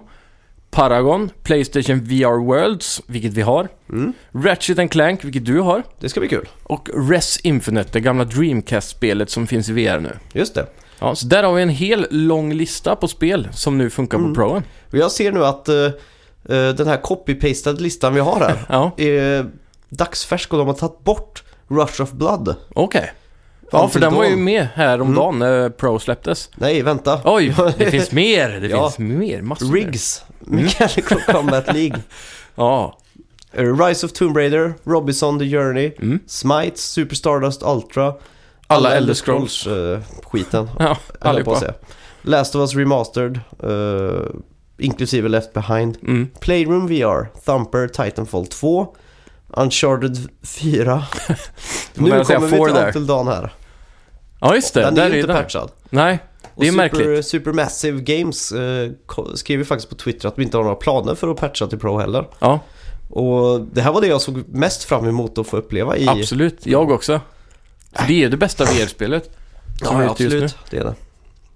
[SPEAKER 2] Paragon, Playstation VR Worlds, vilket vi har.
[SPEAKER 1] Mm.
[SPEAKER 2] Ratchet and Clank, vilket du har.
[SPEAKER 1] Det ska bli kul.
[SPEAKER 2] Och Res Infinite, det gamla Dreamcast-spelet som finns i VR nu.
[SPEAKER 1] Just det.
[SPEAKER 2] Ja, så där har vi en hel lång lista på spel som nu funkar
[SPEAKER 1] Mm.
[SPEAKER 2] på Proen.
[SPEAKER 1] Jag ser nu att eh, den här copy-pastade listan vi har här
[SPEAKER 2] Ja,
[SPEAKER 1] är dagsfärsk och de har tagit bort Rush of Blood.
[SPEAKER 2] okej. Ja,
[SPEAKER 1] Fram
[SPEAKER 2] för den var ju med här om
[SPEAKER 1] Mm.
[SPEAKER 2] dagen när Pro släpptes.
[SPEAKER 1] Nej, vänta.
[SPEAKER 2] Oj, det finns mer! Det
[SPEAKER 1] Ja.
[SPEAKER 2] finns mer, massor.
[SPEAKER 1] Riggs, Mechanical Combat League,
[SPEAKER 2] Ja.
[SPEAKER 1] eh, Rise of Tomb Raider, Robinson The Journey,
[SPEAKER 2] Mm.
[SPEAKER 1] Smite, Super Stardust Ultra,
[SPEAKER 2] Alla Elder Scrolls.
[SPEAKER 1] eh, skiten,
[SPEAKER 2] Ja,
[SPEAKER 1] på
[SPEAKER 2] allihopa.
[SPEAKER 1] säga. Last of Us Remastered, eh, inklusive Left Behind,
[SPEAKER 2] Mm.
[SPEAKER 1] Playroom VR, Thumper, Titanfall 2, Uncharted 4.
[SPEAKER 2] får nära
[SPEAKER 1] nu kommer vi till. Until Dawn här.
[SPEAKER 2] Ja, just det.
[SPEAKER 1] Den
[SPEAKER 2] där
[SPEAKER 1] är ju inte patchad.
[SPEAKER 2] Nej, det är
[SPEAKER 1] och
[SPEAKER 2] märkligt.
[SPEAKER 1] Super, Supermassive Games eh, skriver faktiskt på Twitter att vi inte har några planer för att patcha till Pro heller.
[SPEAKER 2] Ja,
[SPEAKER 1] Och det här var det jag såg mest fram emot att få uppleva i...
[SPEAKER 2] absolut. Jag också. För det är det bästa VR-spelet är
[SPEAKER 1] Ja,
[SPEAKER 2] ute just nu.
[SPEAKER 1] absolut. Det är det.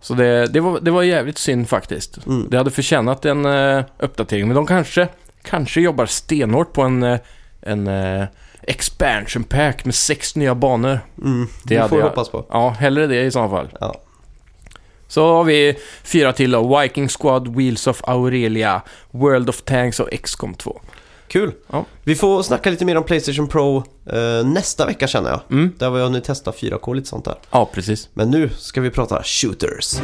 [SPEAKER 2] Så det, det, var, det var jävligt synd faktiskt.
[SPEAKER 1] Mm.
[SPEAKER 2] Det hade förtjänat en uh, uppdatering. Men de kanske, kanske jobbar stenhårt på en, eh, en eh, expansion pack med sex nya banor.
[SPEAKER 1] Mm.
[SPEAKER 2] Det
[SPEAKER 1] Det får
[SPEAKER 2] jag-
[SPEAKER 1] hoppas på.
[SPEAKER 2] Ja, hellre det i så fall.
[SPEAKER 1] Ja.
[SPEAKER 2] Så har vi fyra till då. Viking Squad, Wheels of Aurelia, World of Tanks och XCOM 2.
[SPEAKER 1] Kul.
[SPEAKER 2] Ja.
[SPEAKER 1] Vi får snacka lite mer om Playstation Pro eh, nästa vecka känner jag.
[SPEAKER 2] Mm.
[SPEAKER 1] Där var jag nu testa 4K och lite sånt där.
[SPEAKER 2] Ja, precis.
[SPEAKER 1] Men nu ska vi prata shooters.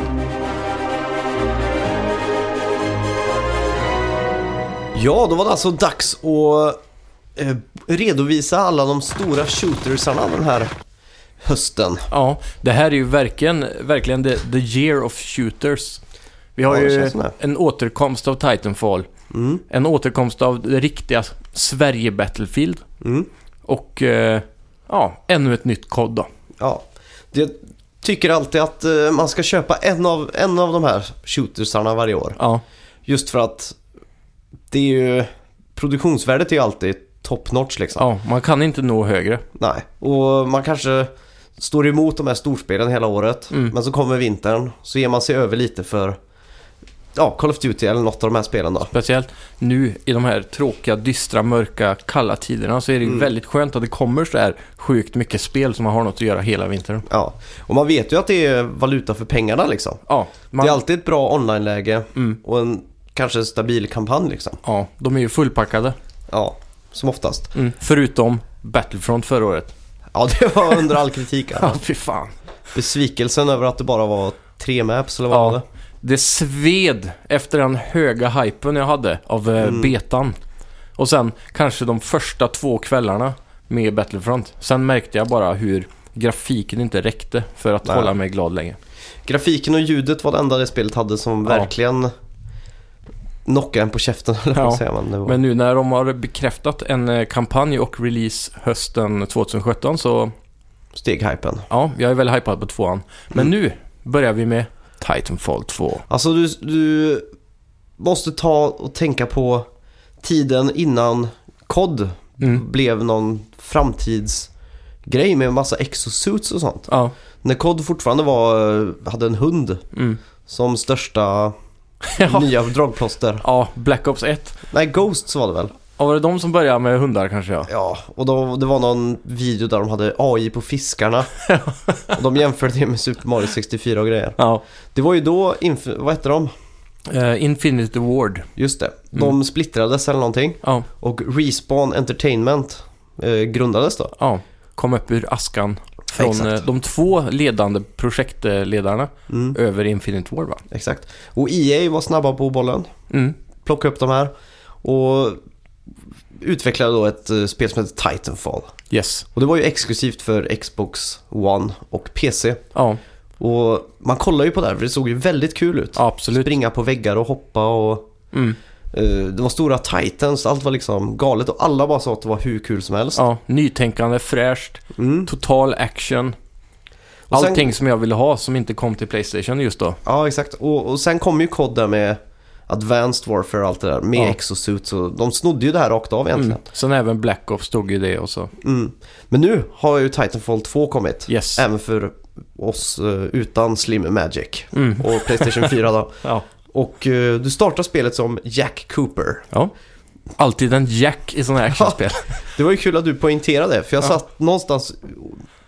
[SPEAKER 1] Ja, då var det alltså dags att eh, redovisa alla de stora shootersarna den här hösten.
[SPEAKER 2] Ja, det här är ju verkligen, verkligen the, the year of shooters. Vi har
[SPEAKER 1] Ja,
[SPEAKER 2] ju en återkomst av Titanfall.
[SPEAKER 1] Mm.
[SPEAKER 2] En återkomst av det riktiga Sverige-Battlefield.
[SPEAKER 1] Mm.
[SPEAKER 2] Och eh, ja, ännu ett nytt kod då.
[SPEAKER 1] Ja, jag tycker alltid att eh, man ska köpa en av, en av de här shootersarna varje år.
[SPEAKER 2] Ja,
[SPEAKER 1] Just för att det är ju, produktionsvärdet är ju alltid top notch liksom.
[SPEAKER 2] ja, man kan inte nå högre.
[SPEAKER 1] Nej, och man kanske står emot de här storspelen hela året.
[SPEAKER 2] Mm.
[SPEAKER 1] Men så kommer vintern, så ger man sig över lite för ja, Call of Duty eller något av de här spelen då.
[SPEAKER 2] Speciellt nu i de här tråkiga, dystra, mörka, kalla tiderna så är det
[SPEAKER 1] Mm.
[SPEAKER 2] väldigt skönt att det kommer så här sjukt mycket spel som man har något att göra hela vintern.
[SPEAKER 1] Ja, och man vet ju att det är valuta för pengarna liksom.
[SPEAKER 2] Ja, man,
[SPEAKER 1] Det är alltid ett bra online-läge
[SPEAKER 2] mm,
[SPEAKER 1] och en kanske stabil kampanj liksom.
[SPEAKER 2] ja, de är ju fullpackade.
[SPEAKER 1] Ja, som oftast.
[SPEAKER 2] Mm, förutom Battlefront förra året.
[SPEAKER 1] Ja, det var under all kritik.
[SPEAKER 2] Ja,
[SPEAKER 1] Här.
[SPEAKER 2] fy fan.
[SPEAKER 1] Besvikelsen över att det bara var tre maps eller vad
[SPEAKER 2] Ja.
[SPEAKER 1] var det?
[SPEAKER 2] Det sved efter den höga hypen jag hade av eh,
[SPEAKER 1] Mm.
[SPEAKER 2] betan. Och sen kanske de första två kvällarna med Battlefront. Sen märkte jag bara hur grafiken inte räckte för att
[SPEAKER 1] Nej.
[SPEAKER 2] hålla mig glad länge.
[SPEAKER 1] Grafiken och ljudet var det enda det spelet hade som
[SPEAKER 2] Ja.
[SPEAKER 1] verkligen knockade en på käften,
[SPEAKER 2] Ja.
[SPEAKER 1] säger man? Var...
[SPEAKER 2] Men nu när de har bekräftat en eh, kampanj och release hösten 2017 så
[SPEAKER 1] Steg hypen.
[SPEAKER 2] ja, jag är väldigt hypad på tvåan. Men
[SPEAKER 1] Mm.
[SPEAKER 2] nu börjar vi med Titanfall 2.
[SPEAKER 1] Alltså du, du måste ta och tänka på tiden innan COD
[SPEAKER 2] Mm.
[SPEAKER 1] blev någon framtidsgrej med en massa exosuits och sånt.
[SPEAKER 2] Ja,
[SPEAKER 1] När COD fortfarande var, hade en hund
[SPEAKER 2] mm.
[SPEAKER 1] som största
[SPEAKER 2] ja.
[SPEAKER 1] nya dragplåster.
[SPEAKER 2] ja, Black Ops 1.
[SPEAKER 1] Nej, Ghosts var det väl?
[SPEAKER 2] Ja, var det de som började med hundar kanske ja?
[SPEAKER 1] Ja, och då, det var någon video där de hade AI på fiskarna. och de jämförde det med Super Mario 64 och grejer.
[SPEAKER 2] Ja.
[SPEAKER 1] Det var ju då, Inf- vad hette de?
[SPEAKER 2] Uh, Infinity Ward.
[SPEAKER 1] Just det. De splittrades eller någonting.
[SPEAKER 2] Ja,
[SPEAKER 1] Och Respawn Entertainment eh, grundades då.
[SPEAKER 2] ja. Kom upp ur askan från
[SPEAKER 1] Exakt.
[SPEAKER 2] eh, de två ledande projektledarna
[SPEAKER 1] Mm,
[SPEAKER 2] över Infinite Ward va?
[SPEAKER 1] exakt. Och EA var snabba på bollen.
[SPEAKER 2] Mm.
[SPEAKER 1] Plocka upp de här. Och utvecklade då ett eh, spel som heter Titanfall.
[SPEAKER 2] Yes.
[SPEAKER 1] Och det var ju exklusivt för Xbox One och PC.
[SPEAKER 2] Ja,
[SPEAKER 1] Och man kollar ju på det här för det såg ju väldigt kul ut.
[SPEAKER 2] absolut.
[SPEAKER 1] Springa på väggar och hoppa och
[SPEAKER 2] Mm.
[SPEAKER 1] Eh, det var stora titans, allt var liksom galet och alla bara sa att det var hur kul som helst.
[SPEAKER 2] Ja, nytänkande, fräscht,
[SPEAKER 1] Mm.
[SPEAKER 2] total action.
[SPEAKER 1] Och sen-
[SPEAKER 2] Allting som jag ville ha som inte kom till Playstation just då.
[SPEAKER 1] Ja, exakt. Och, och sen kom ju COD där med Advanced Warfare och allt det där med
[SPEAKER 2] Ja.
[SPEAKER 1] exosuits och de snodde ju det här rakt av egentligen.
[SPEAKER 2] Mm. Sen även Black Ops stod ju det och så.
[SPEAKER 1] Mm. Men nu har ju Titanfall 2 kommit.
[SPEAKER 2] Yes.
[SPEAKER 1] Även för oss eh, utan Slim Magic
[SPEAKER 2] Mm.
[SPEAKER 1] och Playstation 4 då.
[SPEAKER 2] Ja.
[SPEAKER 1] Och eh, du startar spelet som Jack Cooper.
[SPEAKER 2] ja. Alltid en jack i sådana här actionspel.
[SPEAKER 1] Det var ju kul att du poängterade det, för jag
[SPEAKER 2] Ja.
[SPEAKER 1] satt någonstans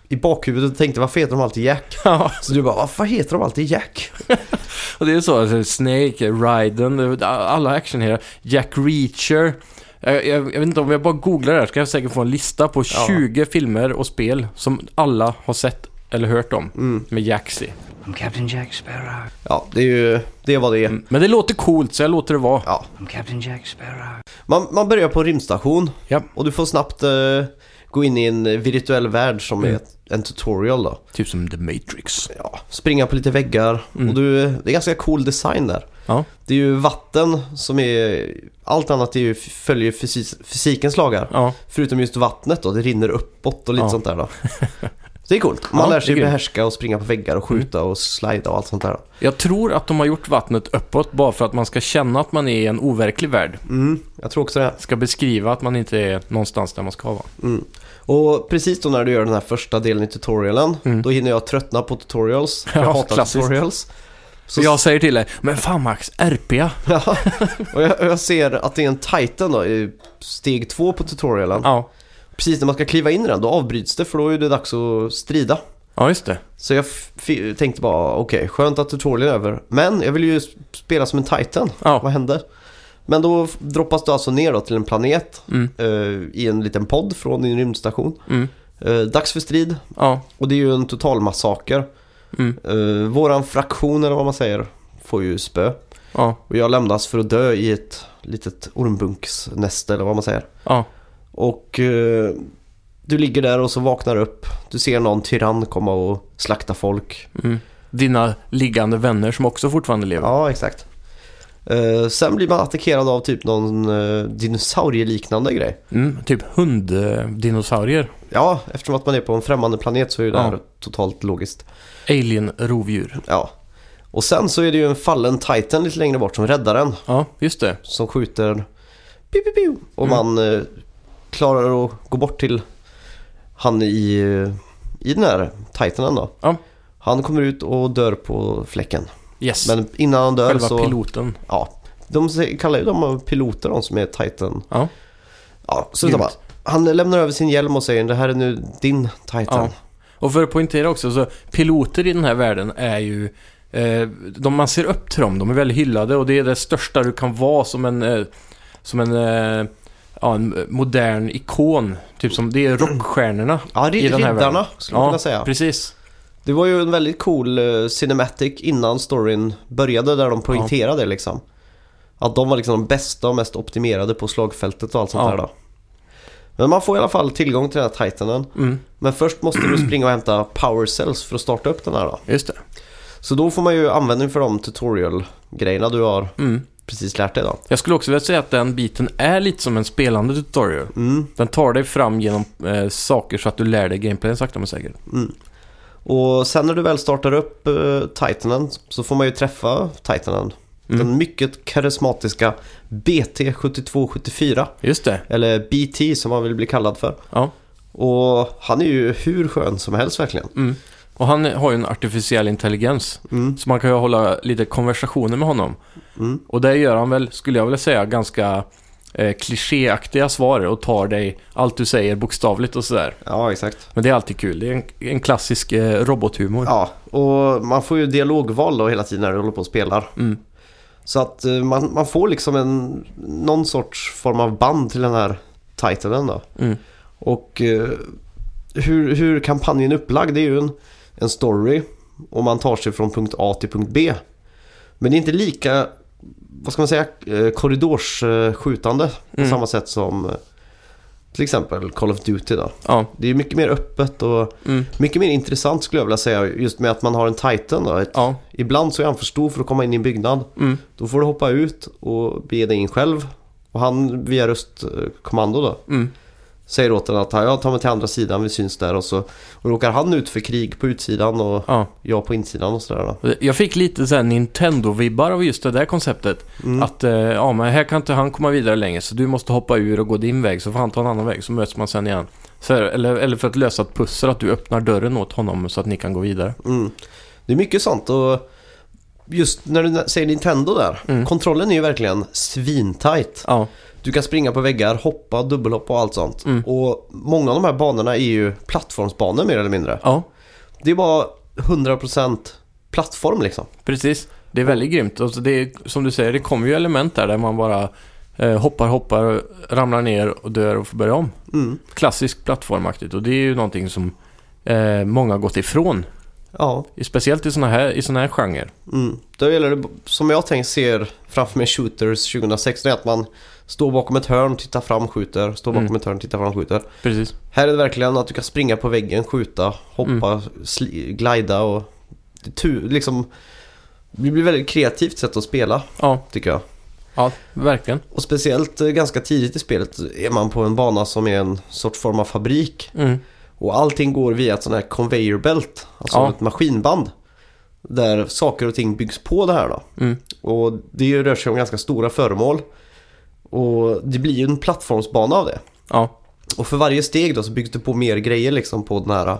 [SPEAKER 1] i bakhuvudet och tänkte varför heter de alltid Jack?
[SPEAKER 2] ja.
[SPEAKER 1] Så du bara, varför heter de alltid Jack?
[SPEAKER 2] Och det är så, alltså, Snake, Raiden, alla actionherrar. Jack Reacher. Jag, jag, jag vet inte, om jag bara googlar det här ska jag säkert få en lista på
[SPEAKER 1] Ja.
[SPEAKER 2] 20 filmer och spel som alla har sett eller hört om
[SPEAKER 1] Mm.
[SPEAKER 2] med Jaxi.
[SPEAKER 3] I'm Captain Jack Sparrow.
[SPEAKER 1] Ja, det är ju det är vad det är.
[SPEAKER 2] Mm. Men det låter coolt så jag låter det vara.
[SPEAKER 1] Ja.
[SPEAKER 3] I'm Captain Jack Sparrow.
[SPEAKER 1] Man, man börjar på en rymdstation
[SPEAKER 2] Ja.
[SPEAKER 1] och du får snabbt eh, gå in i en virtuell värld som
[SPEAKER 2] Mm.
[SPEAKER 1] är ett, en tutorial då.
[SPEAKER 2] Typ som The Matrix.
[SPEAKER 1] Ja, springa på lite väggar
[SPEAKER 2] Mm.
[SPEAKER 1] och du, det är ganska cool design där.
[SPEAKER 2] Ja.
[SPEAKER 1] Det är ju vatten som är, allt annat är ju, följer fysis, fysikens lagar.
[SPEAKER 2] Ja,
[SPEAKER 1] Förutom just vattnet då, det rinner uppåt och lite
[SPEAKER 2] Ja.
[SPEAKER 1] sånt där då. Det är coolt. Man
[SPEAKER 2] Ja,
[SPEAKER 1] lär
[SPEAKER 2] det är
[SPEAKER 1] sig.
[SPEAKER 2] Mm.
[SPEAKER 1] behärska och springa på väggar och skjuta och slida och allt sånt där.
[SPEAKER 2] jag tror att de har gjort vattnet uppåt bara för att man ska känna att man är i en overklig värld.
[SPEAKER 1] Mm, jag tror också det.
[SPEAKER 2] Ska beskriva att man inte är någonstans där man ska vara.
[SPEAKER 1] Mm. Och precis då när du gör den här första delen i tutorialen,
[SPEAKER 2] Mm.
[SPEAKER 1] då hinner jag tröttna på tutorials.
[SPEAKER 2] Ja,
[SPEAKER 1] jag hatar
[SPEAKER 2] klassiskt.
[SPEAKER 1] tutorials.
[SPEAKER 2] Så jag säger till dig, men fan Max, RPA.
[SPEAKER 1] Ja, och jag, och jag ser att det är en Titan då, i steg två på tutorialen.
[SPEAKER 2] Ja,
[SPEAKER 1] Precis när man ska kliva in i den, då avbryts det för då är det dags att strida.
[SPEAKER 2] ja just det.
[SPEAKER 1] Så jag tänkte bara, okej, skönt att tutorialen är över. Men jag vill ju spela som en Titan.
[SPEAKER 2] Ja.
[SPEAKER 1] Vad händer? Men då droppas du alltså ner då till en planet
[SPEAKER 2] Mm,
[SPEAKER 1] eh, i en liten podd från din rymdstation.
[SPEAKER 2] mm,
[SPEAKER 1] Eh, dags för strid.
[SPEAKER 2] ja,
[SPEAKER 1] Och det är ju en total massaker.
[SPEAKER 2] mm,
[SPEAKER 1] Eh, våran fraktion eller vad man säger får ju spö.
[SPEAKER 2] ja,
[SPEAKER 1] Och jag lämnas för att dö i ett litet ormbunksnäste eller vad man säger.
[SPEAKER 2] ja,
[SPEAKER 1] Och eh, du ligger där och så vaknar upp. Du ser någon tyrann komma och slakta folk.
[SPEAKER 2] mm. Dina liggande vänner som också fortfarande lever.
[SPEAKER 1] Ja, exakt. Eh, sen blir man attackerad av typ någon uh, dinosaurieliknande grej.
[SPEAKER 2] Mm, typ hunddinosaurier.
[SPEAKER 1] Ja, eftersom att man är på en främmande planet så är det
[SPEAKER 2] Ja.
[SPEAKER 1] här totalt logiskt.
[SPEAKER 2] Alien-rovdjur.
[SPEAKER 1] Ja. Och sen så är det ju en fallen titan lite längre bort som räddar en.
[SPEAKER 2] Ja, just det.
[SPEAKER 1] Som skjuter piu, piu, piu, och
[SPEAKER 2] Mm.
[SPEAKER 1] man eh, klarar att gå bort till han i, i den här titanen då.
[SPEAKER 2] Ja.
[SPEAKER 1] Han kommer ut och dör på fläcken.
[SPEAKER 2] Yes.
[SPEAKER 1] Men innan han dör
[SPEAKER 2] Själva
[SPEAKER 1] så...
[SPEAKER 2] piloten.
[SPEAKER 1] Ja. De kallar ju dem piloter de som är titan.
[SPEAKER 2] Ja.
[SPEAKER 1] Ja, så bara. Han lämnar över sin hjälm och säger det här är nu din titan.
[SPEAKER 2] Ja. Och för att poängtera också, så piloter i den här världen är ju... Eh, de man ser upp till dem, de är väldigt hyllade och det är det största du kan vara som en... Eh, som en... Eh, ja, en modern ikon. Typ som, det är rockstjärnorna.
[SPEAKER 1] Ja,
[SPEAKER 2] I
[SPEAKER 1] ri-
[SPEAKER 2] den här
[SPEAKER 1] riddarna
[SPEAKER 2] världen.
[SPEAKER 1] skulle man
[SPEAKER 2] Ja,
[SPEAKER 1] kunna säga.
[SPEAKER 2] precis.
[SPEAKER 1] Det var ju en väldigt cool uh, cinematic innan storyn började där de poängterade det liksom. Att de var liksom de bästa och mest optimerade på slagfältet och allt sånt
[SPEAKER 2] Ja.
[SPEAKER 1] där då. Men man får i alla fall tillgång till den här Titanen.
[SPEAKER 2] Mm,
[SPEAKER 1] Men först måste du springa och hämta power cells för att starta upp den här då.
[SPEAKER 2] just det.
[SPEAKER 1] Så då får man ju användning för de tutorial-grejerna du har
[SPEAKER 2] Mm.
[SPEAKER 1] Precis lärt dig då.
[SPEAKER 2] Jag skulle också vilja säga att den biten är lite som en spelande tutorial.
[SPEAKER 1] Mm.
[SPEAKER 2] Den tar dig fram genom eh, saker så att du lär dig gameplayen sakta men säkert.
[SPEAKER 1] Och sen när du väl startar upp uh, Titanen så får man ju träffa Titanen.
[SPEAKER 2] Mm.
[SPEAKER 1] Den mycket karismatiska BT7274.
[SPEAKER 2] Just det.
[SPEAKER 1] Eller BT som man vill bli kallad för.
[SPEAKER 2] Ja.
[SPEAKER 1] Och han är ju hur skön som helst verkligen.
[SPEAKER 2] Mm. Och han har ju en artificiell intelligens.
[SPEAKER 1] Mm.
[SPEAKER 2] Så man kan ju hålla lite konversationer med honom.
[SPEAKER 1] Mm.
[SPEAKER 2] Och det gör han väl, skulle jag vilja säga, ganska eh, klichéaktiga svar och tar dig allt du säger bokstavligt och sådär.
[SPEAKER 1] Ja, exakt.
[SPEAKER 2] Men det är alltid kul. Det är en, en klassisk eh, robothumor.
[SPEAKER 1] Ja, och man får ju dialogval då hela tiden när du håller på och spelar.
[SPEAKER 2] Mm.
[SPEAKER 1] Så att eh, man, man får liksom en, någon sorts form av band till den här titlen då.
[SPEAKER 2] Mm.
[SPEAKER 1] Och eh, hur, hur kampanjen är upplagd det är ju en, en story och man tar sig från punkt A till punkt B. Men det är inte lika, vad ska man säga, eh, korridorsskjutande på
[SPEAKER 2] Mm.
[SPEAKER 1] samma sätt som eh, till exempel Call of Duty då.
[SPEAKER 2] Ja.
[SPEAKER 1] Det är mycket mer öppet och
[SPEAKER 2] Mm.
[SPEAKER 1] mycket mer intressant skulle jag vilja säga just med att man har en Titan då. Ett,
[SPEAKER 2] Ja.
[SPEAKER 1] Ibland så är han för stor för att komma in i en byggnad.
[SPEAKER 2] Mm.
[SPEAKER 1] Då får du hoppa ut och bege dig in själv. Och han via röstkommando då
[SPEAKER 2] Mm.
[SPEAKER 1] Säger åt den att jag tar mig till andra sidan, vi syns där. Och så och råkar han ut för krig på utsidan och
[SPEAKER 2] Ja.
[SPEAKER 1] jag på insidan och sådär då.
[SPEAKER 2] Jag fick lite så här Nintendo-vibbar av just det där konceptet.
[SPEAKER 1] Mm.
[SPEAKER 2] Att, eh, ja men här kan inte han komma vidare längre så du måste hoppa ur och gå din väg så får han ta en annan väg så möts man sen igen. Så, eller, eller för att lösa ett pussel att du öppnar dörren åt honom så att ni kan gå vidare.
[SPEAKER 1] Mm. Det är mycket sånt och just när du säger Nintendo där.
[SPEAKER 2] Mm.
[SPEAKER 1] Kontrollen är ju verkligen svintajt.
[SPEAKER 2] Ja,
[SPEAKER 1] Du kan springa på väggar, hoppa, dubbelhoppa och allt sånt.
[SPEAKER 2] Mm.
[SPEAKER 1] Och många av de här banorna är ju plattformsbanor mer eller mindre.
[SPEAKER 2] ja
[SPEAKER 1] Det är bara 100% plattform liksom.
[SPEAKER 2] precis. Det är väldigt grymt. Och så det är, som du säger, det kommer ju element där där man bara eh, hoppar, hoppar, ramlar ner och dör och får börja om.
[SPEAKER 1] Mm.
[SPEAKER 2] Klassiskt plattformaktigt och det är ju någonting som eh, många har gått ifrån.
[SPEAKER 1] Ja,
[SPEAKER 2] Speciellt i såna här, i såna här genrer.
[SPEAKER 1] mm. då gäller det, som jag tänkt ser framför mig shooters 2016, är att man står bakom ett hörn, tittar fram, skjuter, står bakom
[SPEAKER 2] Mm.
[SPEAKER 1] ett hörn, tittar fram, skjuter.
[SPEAKER 2] Precis.
[SPEAKER 1] Här är det verkligen att du kan springa på väggen, skjuta, hoppa,
[SPEAKER 2] Mm.
[SPEAKER 1] glida och det, tu, liksom, det blir väldigt kreativt sätt att spela,
[SPEAKER 2] Ja,
[SPEAKER 1] tycker jag.
[SPEAKER 2] ja verkligen.
[SPEAKER 1] Och speciellt eh, ganska tidigt i spelet är man på en bana som är en sorts form av fabrik.
[SPEAKER 2] Mm.
[SPEAKER 1] Och allting går via ett sånt här conveyor belt, alltså
[SPEAKER 2] Ja.
[SPEAKER 1] ett maskinband. Där saker och ting byggs på det här då.
[SPEAKER 2] Mm.
[SPEAKER 1] Och det rör sig om ganska stora föremål. Och det blir ju en plattformsbana av det.
[SPEAKER 2] Ja,
[SPEAKER 1] Och för varje steg då så byggs det på mer grejer liksom på den här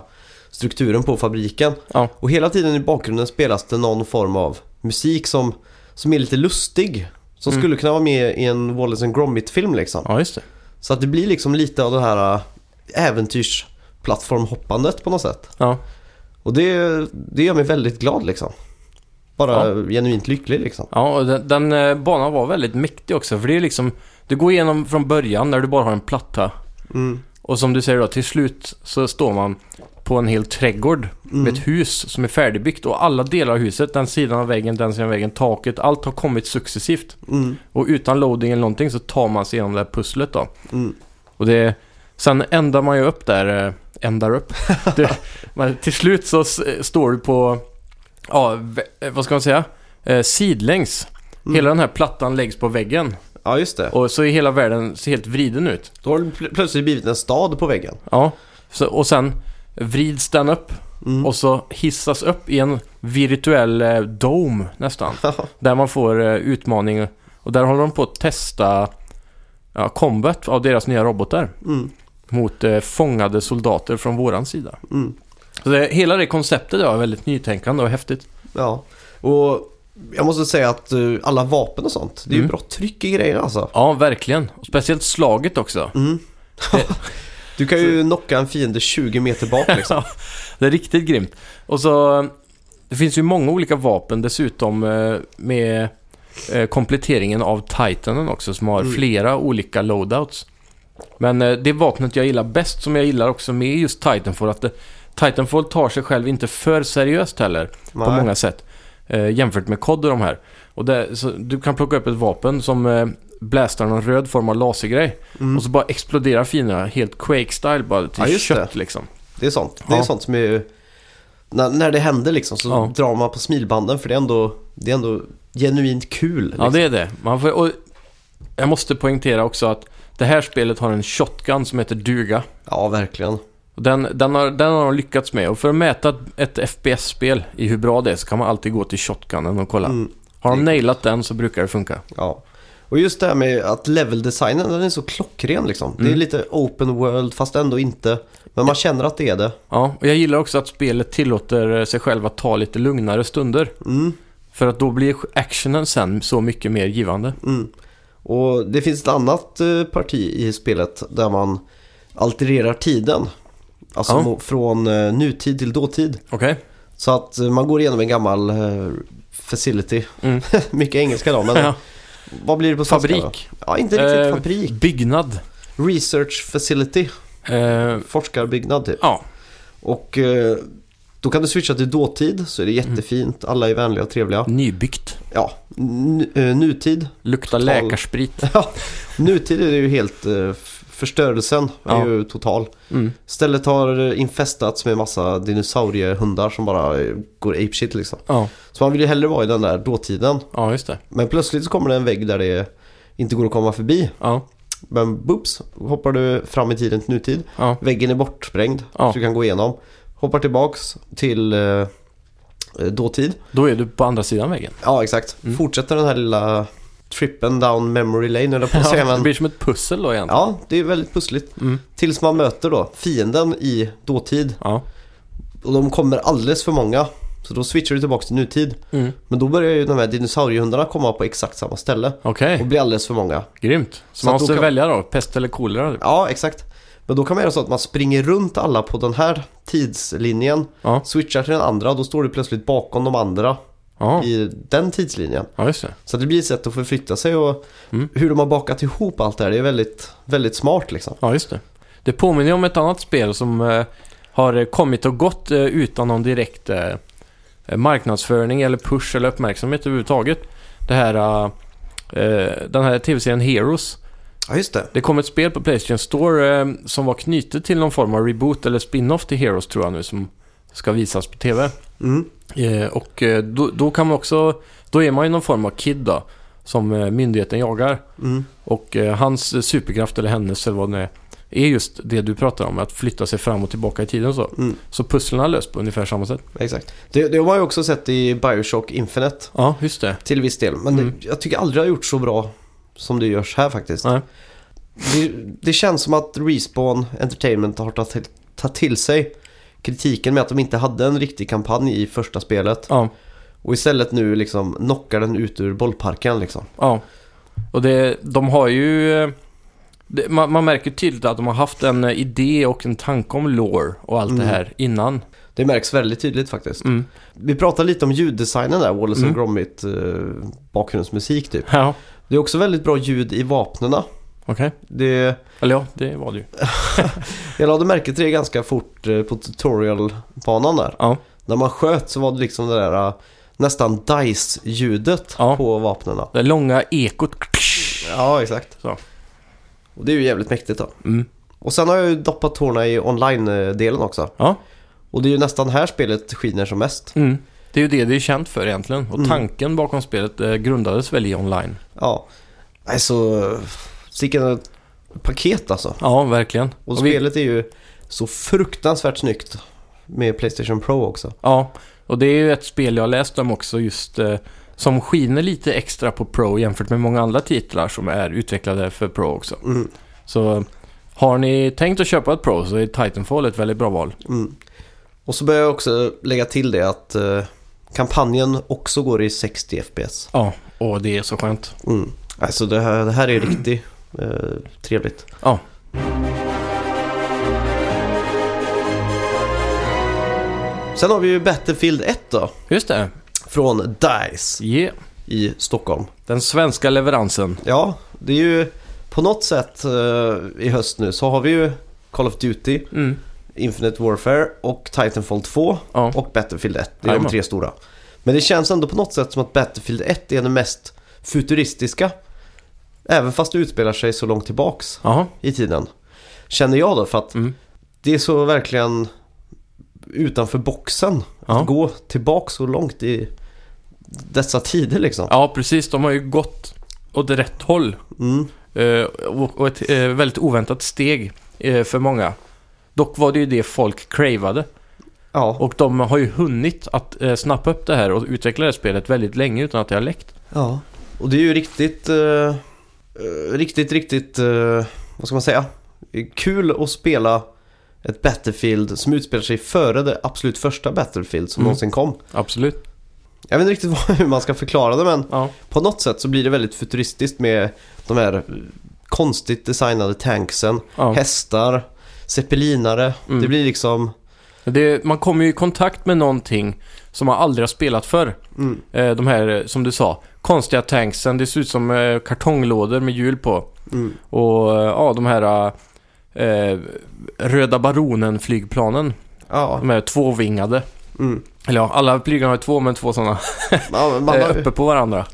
[SPEAKER 1] strukturen på fabriken.
[SPEAKER 2] ja,
[SPEAKER 1] Och hela tiden i bakgrunden spelas det någon form av musik som, som är lite lustig. Som
[SPEAKER 2] Mm.
[SPEAKER 1] skulle kunna vara med i en Wallace Gromit-film liksom.
[SPEAKER 2] ja just det.
[SPEAKER 1] Så att det blir liksom lite av det här äh, äventyrsplattformhoppandet på något sätt.
[SPEAKER 2] Ja,
[SPEAKER 1] Och det, det gör mig väldigt glad liksom. Bara genuint lycklig liksom.
[SPEAKER 2] ja och den, den eh, banan var väldigt mäktig också. För det är liksom, du går igenom från början när du bara har en platta.
[SPEAKER 1] Mm.
[SPEAKER 2] Och som du säger då, till slut så står man på en hel trädgård
[SPEAKER 1] Mm.
[SPEAKER 2] med ett hus som är färdigbyggt. Och alla delar av huset, den sidan av väggen, den sidan av väggen, taket, allt har kommit successivt.
[SPEAKER 1] Mm.
[SPEAKER 2] Och utan loading eller någonting så tar man sig igenom det här pusslet då.
[SPEAKER 1] Mm.
[SPEAKER 2] Och det... Sen ändar man ju upp där, eh, ändar upp. men till slut så står du på, ja, eh, vad ska man säga? Eh, sidlängs.
[SPEAKER 1] Mm.
[SPEAKER 2] Hela den här plattan läggs på väggen.
[SPEAKER 1] Ja, just det.
[SPEAKER 2] Och så är hela världen ser helt vriden ut.
[SPEAKER 1] Då har det pl- plötsligt blivit en stad på väggen.
[SPEAKER 2] Ja. Så, och sen vrids den upp
[SPEAKER 1] Mm.
[SPEAKER 2] och så hissas upp i en virtuell eh, dome nästan. Där man får eh, utmaning. Och där håller de på att testa ja, combat av deras nya robotar.
[SPEAKER 1] Mm.
[SPEAKER 2] mot eh, fångade soldater från våran sida.
[SPEAKER 1] Mm.
[SPEAKER 2] Så det, hela det konceptet var väldigt nytänkande och häftigt.
[SPEAKER 1] Ja. Och jag måste säga att eh, alla vapen och sånt, det är ju
[SPEAKER 2] Mm.
[SPEAKER 1] bra tryck i grejerna alltså.
[SPEAKER 2] Ja, verkligen. Och speciellt slaget också.
[SPEAKER 1] Mm. du kan ju knocka en fiende 20 meter bak liksom.
[SPEAKER 2] Det är riktigt grymt. Och så, det finns ju många olika vapen dessutom eh, med eh, kompletteringen av Titanen också som har
[SPEAKER 1] Mm.
[SPEAKER 2] flera olika loadouts. Men det vapnet jag gillar bäst, som jag gillar också med just Titanfall, att det, Titanfall tar sig själv inte för seriöst heller. på
[SPEAKER 1] Nej.
[SPEAKER 2] många sätt. Eh, jämfört med COD och de här. Och det, så du kan plocka upp ett vapen som eh, blastar någon röd form av lasergrej. Och så bara exploderar fienderna helt Quake-style bara till
[SPEAKER 1] Ja,
[SPEAKER 2] kött
[SPEAKER 1] det.
[SPEAKER 2] liksom.
[SPEAKER 1] Det är sånt. Det är sånt som är... När, när det händer liksom så
[SPEAKER 2] Ja.
[SPEAKER 1] drar man på smilbanden för det är ändå, det är ändå genuint kul. Liksom.
[SPEAKER 2] Ja, det är det. Man får, och jag måste poängtera också att det här spelet har en shotgun som heter duga.
[SPEAKER 1] ja verkligen.
[SPEAKER 2] Den, den, har, den har de lyckats med. Och för att mäta ett FPS-spel i hur bra det är så kan man alltid gå till shotgunen och kolla.
[SPEAKER 1] Mm,
[SPEAKER 2] Har de nailat den så brukar det funka.
[SPEAKER 1] ja. Och just det här med att leveldesignen, den är så klockren liksom. Det är
[SPEAKER 2] Mm.
[SPEAKER 1] lite open world fast ändå inte. Men man känner att det är det.
[SPEAKER 2] Ja, och jag gillar också att spelet tillåter sig själv att ta lite lugnare stunder.
[SPEAKER 1] Mm,
[SPEAKER 2] För att då blir actionen sen så mycket mer givande.
[SPEAKER 1] mm. Och det finns ett annat eh, parti i spelet där man altererar tiden. Alltså
[SPEAKER 2] Ja.
[SPEAKER 1] från eh, nutid till dåtid.
[SPEAKER 2] Okej?
[SPEAKER 1] Så att eh, man går igenom en gammal eh, facility.
[SPEAKER 2] Mm.
[SPEAKER 1] Mycket engelska då, men
[SPEAKER 2] Ja.
[SPEAKER 1] vad blir det på svenska
[SPEAKER 2] Fabrik.
[SPEAKER 1] Då? Ja, inte riktigt
[SPEAKER 2] Eh,
[SPEAKER 1] fabrik.
[SPEAKER 2] Byggnad.
[SPEAKER 1] Research facility.
[SPEAKER 2] Eh,
[SPEAKER 1] Forskarbyggnad typ.
[SPEAKER 2] ja,
[SPEAKER 1] Och då kan du switcha till dåtid så är det
[SPEAKER 2] Mm.
[SPEAKER 1] jättefint. Alla är vänliga och trevliga.
[SPEAKER 2] nybyggt.
[SPEAKER 1] Ja, n- nutid.
[SPEAKER 2] Luktar
[SPEAKER 1] Total-
[SPEAKER 2] läkarsprit.
[SPEAKER 1] Ja, nutid är det ju helt... förstörelsen är
[SPEAKER 2] Ja.
[SPEAKER 1] ju total.
[SPEAKER 2] Mm.
[SPEAKER 1] Stället har infestats med massa dinosauriehundar som bara går apeshit liksom.
[SPEAKER 2] Ja,
[SPEAKER 1] Så man vill ju hellre vara i den där dåtiden.
[SPEAKER 2] ja, just det.
[SPEAKER 1] Men plötsligt så kommer det en vägg där det inte går att komma förbi.
[SPEAKER 2] Ja,
[SPEAKER 1] Men boops, hoppar du fram i tiden till nutid.
[SPEAKER 2] ja,
[SPEAKER 1] Väggen är bortsprängd så du kan gå igenom. Hoppar tillbaks till eh, dåtid.
[SPEAKER 2] då är du på andra sidan väggen.
[SPEAKER 1] Ja, exakt.
[SPEAKER 2] Mm.
[SPEAKER 1] Fortsätter den här lilla trippen down memory lane eller på att säga.
[SPEAKER 2] Det blir som ett pussel då egentligen.
[SPEAKER 1] ja, det är väldigt pussligt.
[SPEAKER 2] Mm.
[SPEAKER 1] Tills man möter då fienden i dåtid.
[SPEAKER 2] Ja.
[SPEAKER 1] Och de kommer alldeles för många. Så då switchar du tillbaks till nutid.
[SPEAKER 2] Mm.
[SPEAKER 1] Men då börjar ju de här dinosauriehundarna komma på exakt samma ställe.
[SPEAKER 2] Okej,
[SPEAKER 1] Och blir alldeles för många.
[SPEAKER 2] grymt. Så,
[SPEAKER 1] Så
[SPEAKER 2] man
[SPEAKER 1] att då
[SPEAKER 2] måste
[SPEAKER 1] kan-
[SPEAKER 2] välja då, pest eller kolera? typ.
[SPEAKER 1] Ja, exakt. Men då kan man göra så att man springer runt alla på den här tidslinjen.
[SPEAKER 2] Ja,
[SPEAKER 1] Switchar till den andra då står du plötsligt bakom de andra
[SPEAKER 2] ja,
[SPEAKER 1] i den tidslinjen.
[SPEAKER 2] ja det.
[SPEAKER 1] Så att det blir ett sätt att förflytta sig och
[SPEAKER 2] Mm.
[SPEAKER 1] hur de har bakat ihop allt det här. Det är väldigt, väldigt smart liksom.
[SPEAKER 2] Ja, just det. Det påminner om ett annat spel som eh, har kommit och gått eh, utan någon direkt eh, marknadsföring eller push eller uppmärksamhet överhuvudtaget. Det här, den här tv-serien Heroes.
[SPEAKER 1] Ja, just det.
[SPEAKER 2] Det kom ett spel på Playstation Store som var knutet till någon form av reboot eller spin-off till Heroes tror jag nu som ska visas på tv.
[SPEAKER 1] Mm.
[SPEAKER 2] Eh, och eh, då, då kan man också, då är man ju någon form av kid då, som eh, myndigheten jagar.
[SPEAKER 1] Mm.
[SPEAKER 2] Och eh, hans superkraft eller hennes eller vad det är, är just det du pratar om, att flytta sig fram och tillbaka i tiden och så.
[SPEAKER 1] Mm.
[SPEAKER 2] Så pusslen har löst på ungefär samma sätt.
[SPEAKER 1] Exakt. Det, det har man ju också sett i Bioshock Infinite
[SPEAKER 2] Ja, just det.
[SPEAKER 1] till viss del. Men
[SPEAKER 2] Mm.
[SPEAKER 1] det, jag tycker aldrig det har gjort så bra som det görs här faktiskt.
[SPEAKER 2] Nej.
[SPEAKER 1] Det, det känns som att Respawn Entertainment har tagit, tagit till sig kritiken med att de inte hade en riktig kampanj i första spelet.
[SPEAKER 2] Ja,
[SPEAKER 1] Och istället nu liksom knockar den ut ur bollparken liksom.
[SPEAKER 2] ja. Och det, de har ju... Det, man, man märker tydligt att de har haft en idé och en tanke om lore och allt
[SPEAKER 1] Mm.
[SPEAKER 2] det här innan.
[SPEAKER 1] Det märks väldigt tydligt faktiskt.
[SPEAKER 2] Mm.
[SPEAKER 1] Vi pratade lite om ljuddesignen där, Wallace
[SPEAKER 2] Mm.
[SPEAKER 1] Gromit eh, bakgrundsmusik typ.
[SPEAKER 2] Ja,
[SPEAKER 1] Det är också väldigt bra ljud i vapnena.
[SPEAKER 2] Okej.
[SPEAKER 1] Det,
[SPEAKER 2] Eller ja, det var det ju.
[SPEAKER 1] jag lade märke till det ganska fort eh, på tutorialbanan där.
[SPEAKER 2] Ja,
[SPEAKER 1] När man sköt så var det liksom det där eh, nästan DICE-ljudet
[SPEAKER 2] Ja.
[SPEAKER 1] på vapnena.
[SPEAKER 2] det långa ekot.
[SPEAKER 1] Ja, exakt.
[SPEAKER 2] Så.
[SPEAKER 1] Och det är ju jävligt mäktigt då.
[SPEAKER 2] Mm.
[SPEAKER 1] Och sen har jag ju doppat tårna i online-delen också.
[SPEAKER 2] Ja,
[SPEAKER 1] Och det är ju nästan här spelet skiner som mest.
[SPEAKER 2] mm. det är ju det det är känt för egentligen. Och
[SPEAKER 1] Mm.
[SPEAKER 2] tanken bakom spelet eh, grundades väl i online.
[SPEAKER 1] Ja. Alltså, vilken paket alltså.
[SPEAKER 2] Ja, verkligen.
[SPEAKER 1] Och
[SPEAKER 2] vi-
[SPEAKER 1] spelet är ju så fruktansvärt snyggt med Playstation Pro också.
[SPEAKER 2] Ja, och det är ju ett spel jag läst om också just eh, som skiner lite extra på Pro jämfört med många andra titlar som är utvecklade för Pro också.
[SPEAKER 1] Mm.
[SPEAKER 2] Så har ni tänkt att köpa ett Pro så är Titanfall ett väldigt bra val.
[SPEAKER 1] Mm. Och så börjar jag också lägga till det att eh, kampanjen också går i 60 FPS.
[SPEAKER 2] Ja, och det är så skönt.
[SPEAKER 1] Mm. Alltså det här, det här är riktigt eh, trevligt.
[SPEAKER 2] Ja.
[SPEAKER 1] Sen har vi ju Battlefield 1 då.
[SPEAKER 2] Just det.
[SPEAKER 1] Från DICE
[SPEAKER 2] Yeah.
[SPEAKER 1] i Stockholm.
[SPEAKER 2] Den svenska leveransen.
[SPEAKER 1] Ja, det är ju på något sätt eh, i höst nu så har vi ju Call of Duty,
[SPEAKER 2] Mm.
[SPEAKER 1] Infinite Warfare och Titanfall 2
[SPEAKER 2] Ja.
[SPEAKER 1] och Battlefield 1. Det är de
[SPEAKER 2] Jajamän.
[SPEAKER 1] tre stora. Men det känns ändå på något sätt som att Battlefield 1 är den mest futuristiska Även fast det utspelar sig så långt tillbaks
[SPEAKER 2] Jaha.
[SPEAKER 1] i tiden. Känner jag då för att
[SPEAKER 2] Mm.
[SPEAKER 1] det är så verkligen utanför boxen.
[SPEAKER 2] Ja.
[SPEAKER 1] Att gå tillbaks så långt i dessa tider liksom.
[SPEAKER 2] Ja, precis. De har ju gått åt rätt håll.
[SPEAKER 1] Mm.
[SPEAKER 2] Eh, och ett eh, väldigt oväntat steg eh, för många. Dock var det ju det folk cravade.
[SPEAKER 1] Ja.
[SPEAKER 2] Och de har ju hunnit att snappa upp det här och utveckla det här spelet väldigt länge utan att det har läckt.
[SPEAKER 1] ja. Och det är ju riktigt, riktigt, riktigt, eh, vad ska man säga? Kul att spela ett Battlefield som utspelar sig före det absolut första Battlefield som
[SPEAKER 2] Mm.
[SPEAKER 1] någonsin kom.
[SPEAKER 2] Absolut.
[SPEAKER 1] Jag vet inte riktigt vad- hur man ska förklara det men
[SPEAKER 2] Ja.
[SPEAKER 1] på något sätt så blir det väldigt futuristiskt med de här eh, konstigt designade tanksen,
[SPEAKER 2] ja.
[SPEAKER 1] hästar, zeppelinare.
[SPEAKER 2] Mm.
[SPEAKER 1] Det blir liksom...
[SPEAKER 2] Det, man kommer ju i kontakt med någonting som man aldrig har spelat förr.
[SPEAKER 1] Mm.
[SPEAKER 2] Eh, de här, eh, som du sa, konstiga tanksen. Det ser ut som eh, kartonglådor med hjul på.
[SPEAKER 1] Mm.
[SPEAKER 2] Och eh, ja, de här eh, Röda Baronen-flygplanen.
[SPEAKER 1] Ja.
[SPEAKER 2] De här tvåvingade.
[SPEAKER 1] Mm.
[SPEAKER 2] Eller ja, alla flygplan har två, men två sådana
[SPEAKER 1] Ja, man
[SPEAKER 2] eh,
[SPEAKER 1] har,
[SPEAKER 2] uppe på varandra.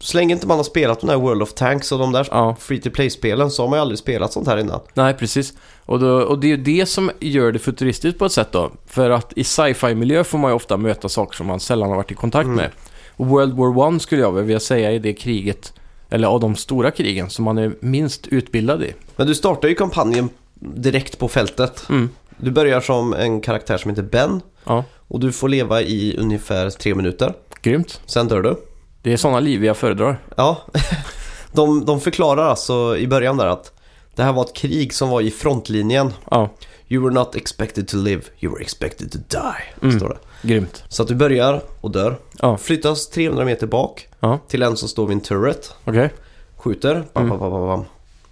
[SPEAKER 1] så länge inte man har spelat de där World of Tanks och de där
[SPEAKER 2] Ja,
[SPEAKER 1] free to play-spelen så har man ju aldrig spelat sånt här innan.
[SPEAKER 2] nej precis. Och, då, och det är ju det som gör det futuristiskt på ett sätt då. För att i sci-fi-miljö får man ju ofta möta saker som man sällan har varit i kontakt
[SPEAKER 1] Mm.
[SPEAKER 2] med. World War One skulle jag vilja säga är det kriget, eller av de stora krigen, som man är minst utbildad i.
[SPEAKER 1] Men du startar ju kampanjen direkt på fältet.
[SPEAKER 2] Mm.
[SPEAKER 1] Du börjar som en karaktär som heter Ben
[SPEAKER 2] Ja,
[SPEAKER 1] och du får leva i ungefär tre minuter.
[SPEAKER 2] grymt.
[SPEAKER 1] Sen dör du.
[SPEAKER 2] Det är sådana liv jag föredrar.
[SPEAKER 1] Ja, de, de förklarar alltså i början där att det här var ett krig som var i frontlinjen.
[SPEAKER 2] Ja,
[SPEAKER 1] You were not expected to live, you were expected to die.
[SPEAKER 2] Mm.
[SPEAKER 1] Står det.
[SPEAKER 2] Grymt.
[SPEAKER 1] Så att du börjar och dör.
[SPEAKER 2] Ja,
[SPEAKER 1] Flyttas 300 meter bak
[SPEAKER 2] Ja.
[SPEAKER 1] till en som står vid en turret.
[SPEAKER 2] okej.
[SPEAKER 1] Skjuter, bam,
[SPEAKER 2] Mm.
[SPEAKER 1] bam, bam, bam,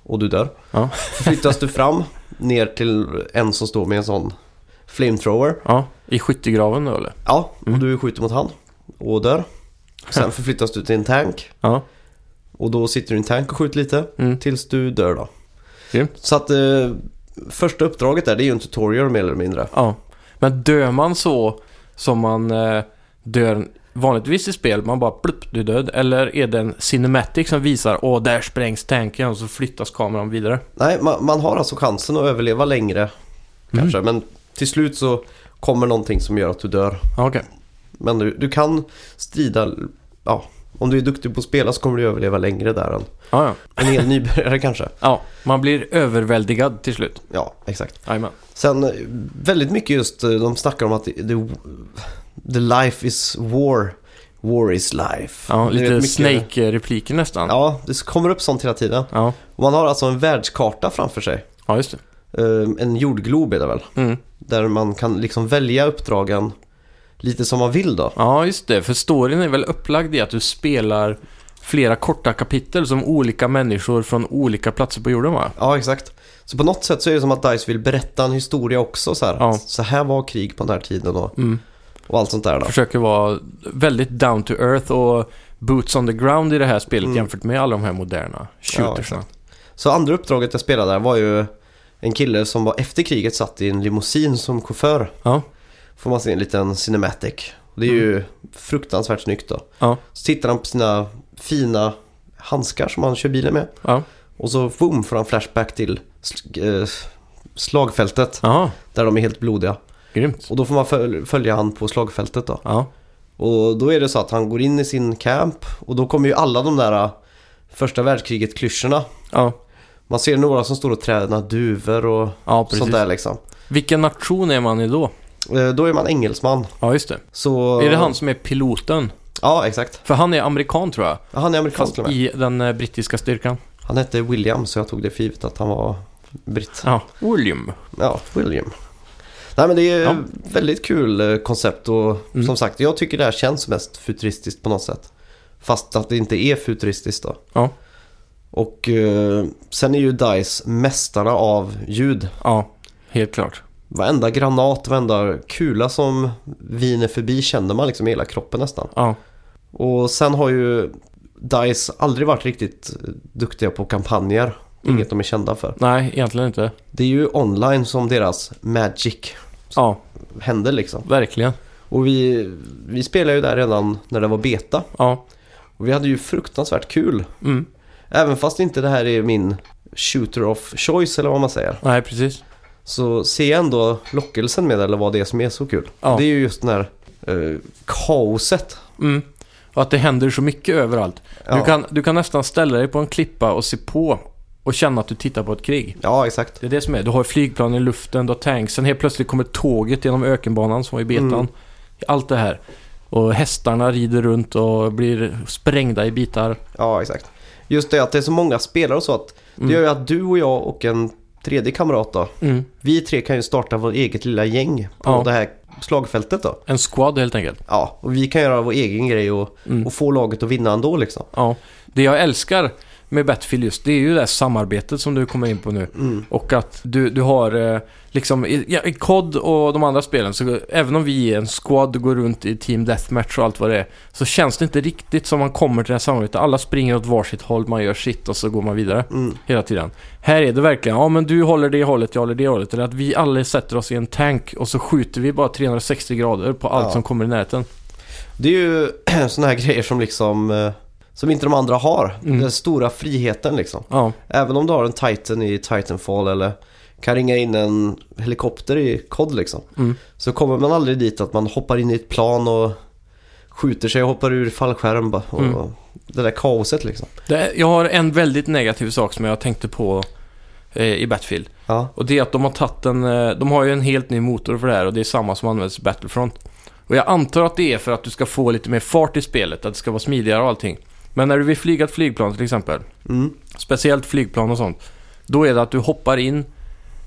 [SPEAKER 1] och du dör.
[SPEAKER 2] Ja.
[SPEAKER 1] Flyttas du fram ner till en som står med en sån flamethrower.
[SPEAKER 2] Ja, i skyttegraven då eller?
[SPEAKER 1] Ja, och
[SPEAKER 2] Mm.
[SPEAKER 1] du skjuter mot han och dör. Sen förflyttas du till en tank
[SPEAKER 2] Ja,
[SPEAKER 1] och då sitter du i en tank och skjuter lite
[SPEAKER 2] mm.
[SPEAKER 1] tills du dör då.
[SPEAKER 2] grymt.
[SPEAKER 1] Så att eh, första uppdraget där det är ju en tutorial mer eller mindre.
[SPEAKER 2] Ja. Men dör man så som man eh, dör vanligtvis i spel, man bara plupp, du är död. Eller är det en cinematic som visar, åh, där sprängs tanken och så flyttas kameran vidare?
[SPEAKER 1] Nej, man, man har alltså chansen att överleva längre kanske.
[SPEAKER 2] Mm.
[SPEAKER 1] Men till slut så kommer någonting som gör att du dör.
[SPEAKER 2] Okej.
[SPEAKER 1] Men du, du kan strida, ja, om du är duktig på att spela så kommer du överleva längre där än
[SPEAKER 2] Ja, ja.
[SPEAKER 1] en hel nybörjare kanske.
[SPEAKER 2] ja, man blir överväldigad till slut.
[SPEAKER 1] Ja, exakt.
[SPEAKER 2] Jajamän.
[SPEAKER 1] Sen eh, väldigt mycket just, eh, de snackar om att the, the life is war, war is life.
[SPEAKER 2] Ja, lite
[SPEAKER 1] mycket-
[SPEAKER 2] Snake-repliker nästan.
[SPEAKER 1] Ja, det kommer upp sånt hela tiden.
[SPEAKER 2] Ja,
[SPEAKER 1] man har alltså en världskarta framför sig.
[SPEAKER 2] ja just det.
[SPEAKER 1] Eh, En jordglob är det väl.
[SPEAKER 2] Mm.
[SPEAKER 1] Där man kan liksom välja uppdragen lite som man vill då.
[SPEAKER 2] Ja, just det. För storyn är väl upplagd i att du spelar flera korta kapitel som olika människor från olika platser på jorden va?
[SPEAKER 1] Ja, exakt. Så på något sätt så är det som att DICE vill berätta en historia också så här.
[SPEAKER 2] Ja.
[SPEAKER 1] Så här var krig på den här tiden och,
[SPEAKER 2] Mm.
[SPEAKER 1] och allt sånt där då.
[SPEAKER 2] Försöker vara väldigt down to earth och boots on the ground i det här spelet
[SPEAKER 1] Mm.
[SPEAKER 2] jämfört med alla de här moderna shootersna.
[SPEAKER 1] Så andra uppdraget jag spelade där var ju en kille som var efter kriget satt i en limousin som chaufför.
[SPEAKER 2] Ja.
[SPEAKER 1] Får man se en liten cinematic. Det är ju fruktansvärt snyggt då.
[SPEAKER 2] Ja.
[SPEAKER 1] Så tittar han på sina fina handskar som han kör bilen med.
[SPEAKER 2] Ja.
[SPEAKER 1] Och så boom får han flashback till sl- eh, slagfältet.
[SPEAKER 2] Jaha,
[SPEAKER 1] Där de är helt blodiga.
[SPEAKER 2] grymt.
[SPEAKER 1] Och då får man föl- följa han på slagfältet då.
[SPEAKER 2] Ja.
[SPEAKER 1] Och då är det så att han går in i sin camp. Och då kommer ju alla de där eh, första världskriget-klyschorna.
[SPEAKER 2] Ja,
[SPEAKER 1] Man ser några som står och tränar duvor och
[SPEAKER 2] ja
[SPEAKER 1] sånt där liksom.
[SPEAKER 2] Vilken nation är man i då?
[SPEAKER 1] Eh, Då är man engelsman.
[SPEAKER 2] Ja, just det.
[SPEAKER 1] Så...
[SPEAKER 2] Är det han som är piloten?
[SPEAKER 1] Ja, exakt.
[SPEAKER 2] För han är amerikan tror jag.
[SPEAKER 1] Ja, Han är amerikan
[SPEAKER 2] Fast i den eh, brittiska styrkan.
[SPEAKER 1] Han hette William så jag tog det för givet att han var britt.
[SPEAKER 2] Ja, William.
[SPEAKER 1] Ja, William. Nej men det är
[SPEAKER 2] Ja.
[SPEAKER 1] väldigt kul eh, koncept och
[SPEAKER 2] Mm.
[SPEAKER 1] som sagt jag tycker det här känns mest futuristiskt på något sätt. Fast att det inte är futuristiskt då.
[SPEAKER 2] Ja.
[SPEAKER 1] Och eh, sen är ju DICE mästarna av ljud.
[SPEAKER 2] Ja, helt klart.
[SPEAKER 1] Varenda granat, varenda kula som viner förbi känner man liksom i hela kroppen nästan.
[SPEAKER 2] Ja,
[SPEAKER 1] Och sen har ju DICE aldrig varit riktigt duktiga på kampanjer.
[SPEAKER 2] Mm.
[SPEAKER 1] Inget de är kända för.
[SPEAKER 2] nej, egentligen inte.
[SPEAKER 1] Det är ju online som deras magic
[SPEAKER 2] Ja,
[SPEAKER 1] händer liksom.
[SPEAKER 2] verkligen.
[SPEAKER 1] Och vi, vi spelade ju där redan när det var beta.
[SPEAKER 2] Ja,
[SPEAKER 1] Och vi hade ju fruktansvärt kul.
[SPEAKER 2] mm.
[SPEAKER 1] Även fast inte det här är min shooter of choice eller vad man säger.
[SPEAKER 2] Nej, precis.
[SPEAKER 1] Så ser jag ändå lockelsen med det, eller vad det är som är så kul.
[SPEAKER 2] Ja.
[SPEAKER 1] Det är ju just den här eh, kaoset.
[SPEAKER 2] Mm. Och att det händer så mycket överallt. Du,
[SPEAKER 1] Ja.
[SPEAKER 2] kan, du kan nästan ställa dig på en klippa och se på och känna att du tittar på ett krig.
[SPEAKER 1] Ja, exakt.
[SPEAKER 2] Det är det som är. Du har flygplan i luften, du har tanksen. Helt plötsligt kommer tåget genom ökenbanan som var i betan.
[SPEAKER 1] Mm.
[SPEAKER 2] Allt det här. Och hästarna rider runt och blir sprängda i bitar.
[SPEAKER 1] Ja, exakt. Just det att det är så många spelare och så att det
[SPEAKER 2] Mm.
[SPEAKER 1] gör ju att du och jag och en tredje kamrat då,
[SPEAKER 2] Mm.
[SPEAKER 1] vi tre kan ju starta vårt eget lilla gäng på
[SPEAKER 2] Ja.
[SPEAKER 1] det här slagfältet då.
[SPEAKER 2] En squad helt enkelt.
[SPEAKER 1] Ja, och vi kan göra vår egen grej och,
[SPEAKER 2] Mm.
[SPEAKER 1] och få laget att vinna ändå liksom.
[SPEAKER 2] Ja. Det jag älskar med Battlefield just, det är ju det här samarbetet som du kommer in på nu.
[SPEAKER 1] Mm.
[SPEAKER 2] Och att du, du har eh, liksom, i, ja, i COD och de andra spelen, så även om vi är en squad och går runt i Team Deathmatch och allt vad det är, så känns det inte riktigt som man kommer till det här samarbetet. Alla springer åt varsitt håll, man gör sitt och så går man vidare
[SPEAKER 1] Mm.
[SPEAKER 2] hela tiden. Här är det verkligen, ja men du håller det hållet, jag håller det hållet. Eller att vi alla sätter oss i en tank och så skjuter vi bara 360 grader på allt
[SPEAKER 1] Ja.
[SPEAKER 2] som kommer i närheten.
[SPEAKER 1] Det är ju sådana här grejer som liksom eh, som inte de andra har.
[SPEAKER 2] Mm.
[SPEAKER 1] Den stora friheten liksom.
[SPEAKER 2] Ja,
[SPEAKER 1] Även om du har en Titan i Titanfall eller kan ringa in en helikopter i COD liksom.
[SPEAKER 2] Mm.
[SPEAKER 1] Så kommer man aldrig dit att man hoppar in i ett plan och skjuter sig och hoppar ur fallskärm. Och
[SPEAKER 2] Mm.
[SPEAKER 1] Det där kaoset liksom.
[SPEAKER 2] det, jag har en väldigt negativ sak som jag tänkte på eh, i Battlefield.
[SPEAKER 1] Ja,
[SPEAKER 2] Och det är att de har tagit en... eh, De har ju en helt ny motor för det här och det är samma som används i Battlefront. Och jag antar att det är för att du ska få lite mer fart i spelet, att det ska vara smidigare och allting. Men när du vill flyga ett flygplan till exempel,
[SPEAKER 1] mm.
[SPEAKER 2] speciellt flygplan och sånt, då är det att du hoppar in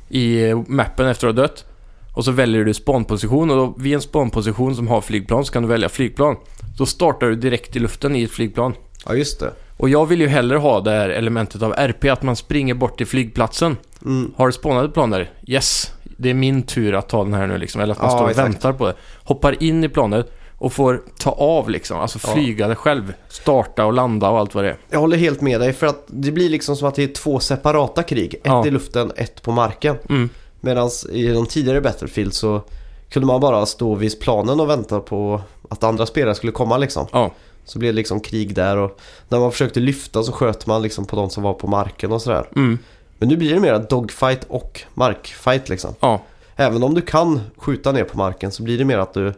[SPEAKER 2] i mappen efter att ha dött och så väljer du spawnposition och då, vid en spawnposition som har flygplan så kan du välja flygplan. Då startar du direkt i luften i ett flygplan.
[SPEAKER 1] ja just det.
[SPEAKER 2] Och jag vill ju hellre ha det här elementet av RP, att man springer bort till flygplatsen.
[SPEAKER 1] Mm.
[SPEAKER 2] Har du spånat ett plan där? Yes! Det är min tur att ta den här nu liksom. Eller att man
[SPEAKER 1] Ja,
[SPEAKER 2] står och
[SPEAKER 1] exakt.
[SPEAKER 2] väntar på det. Hoppar in i planet och får ta av liksom. Alltså
[SPEAKER 1] Ja.
[SPEAKER 2] flyga det själv. Starta och landa och allt vad det är.
[SPEAKER 1] Jag håller helt med dig för att det blir liksom som att det är två separata krig. Ett
[SPEAKER 2] Ja.
[SPEAKER 1] i luften, ett på marken.
[SPEAKER 2] Mm.
[SPEAKER 1] Medan i de tidigare Battlefield så kunde man bara stå vid planen och vänta på att andra spelare skulle komma liksom.
[SPEAKER 2] Ja.
[SPEAKER 1] Så blev det liksom krig där och när man försökte lyfta så sköt man liksom på de som var på marken och sådär.
[SPEAKER 2] Mm.
[SPEAKER 1] Men nu blir det mer dogfight och markfight liksom.
[SPEAKER 2] Ja.
[SPEAKER 1] Även om du kan skjuta ner på marken så blir det mer att du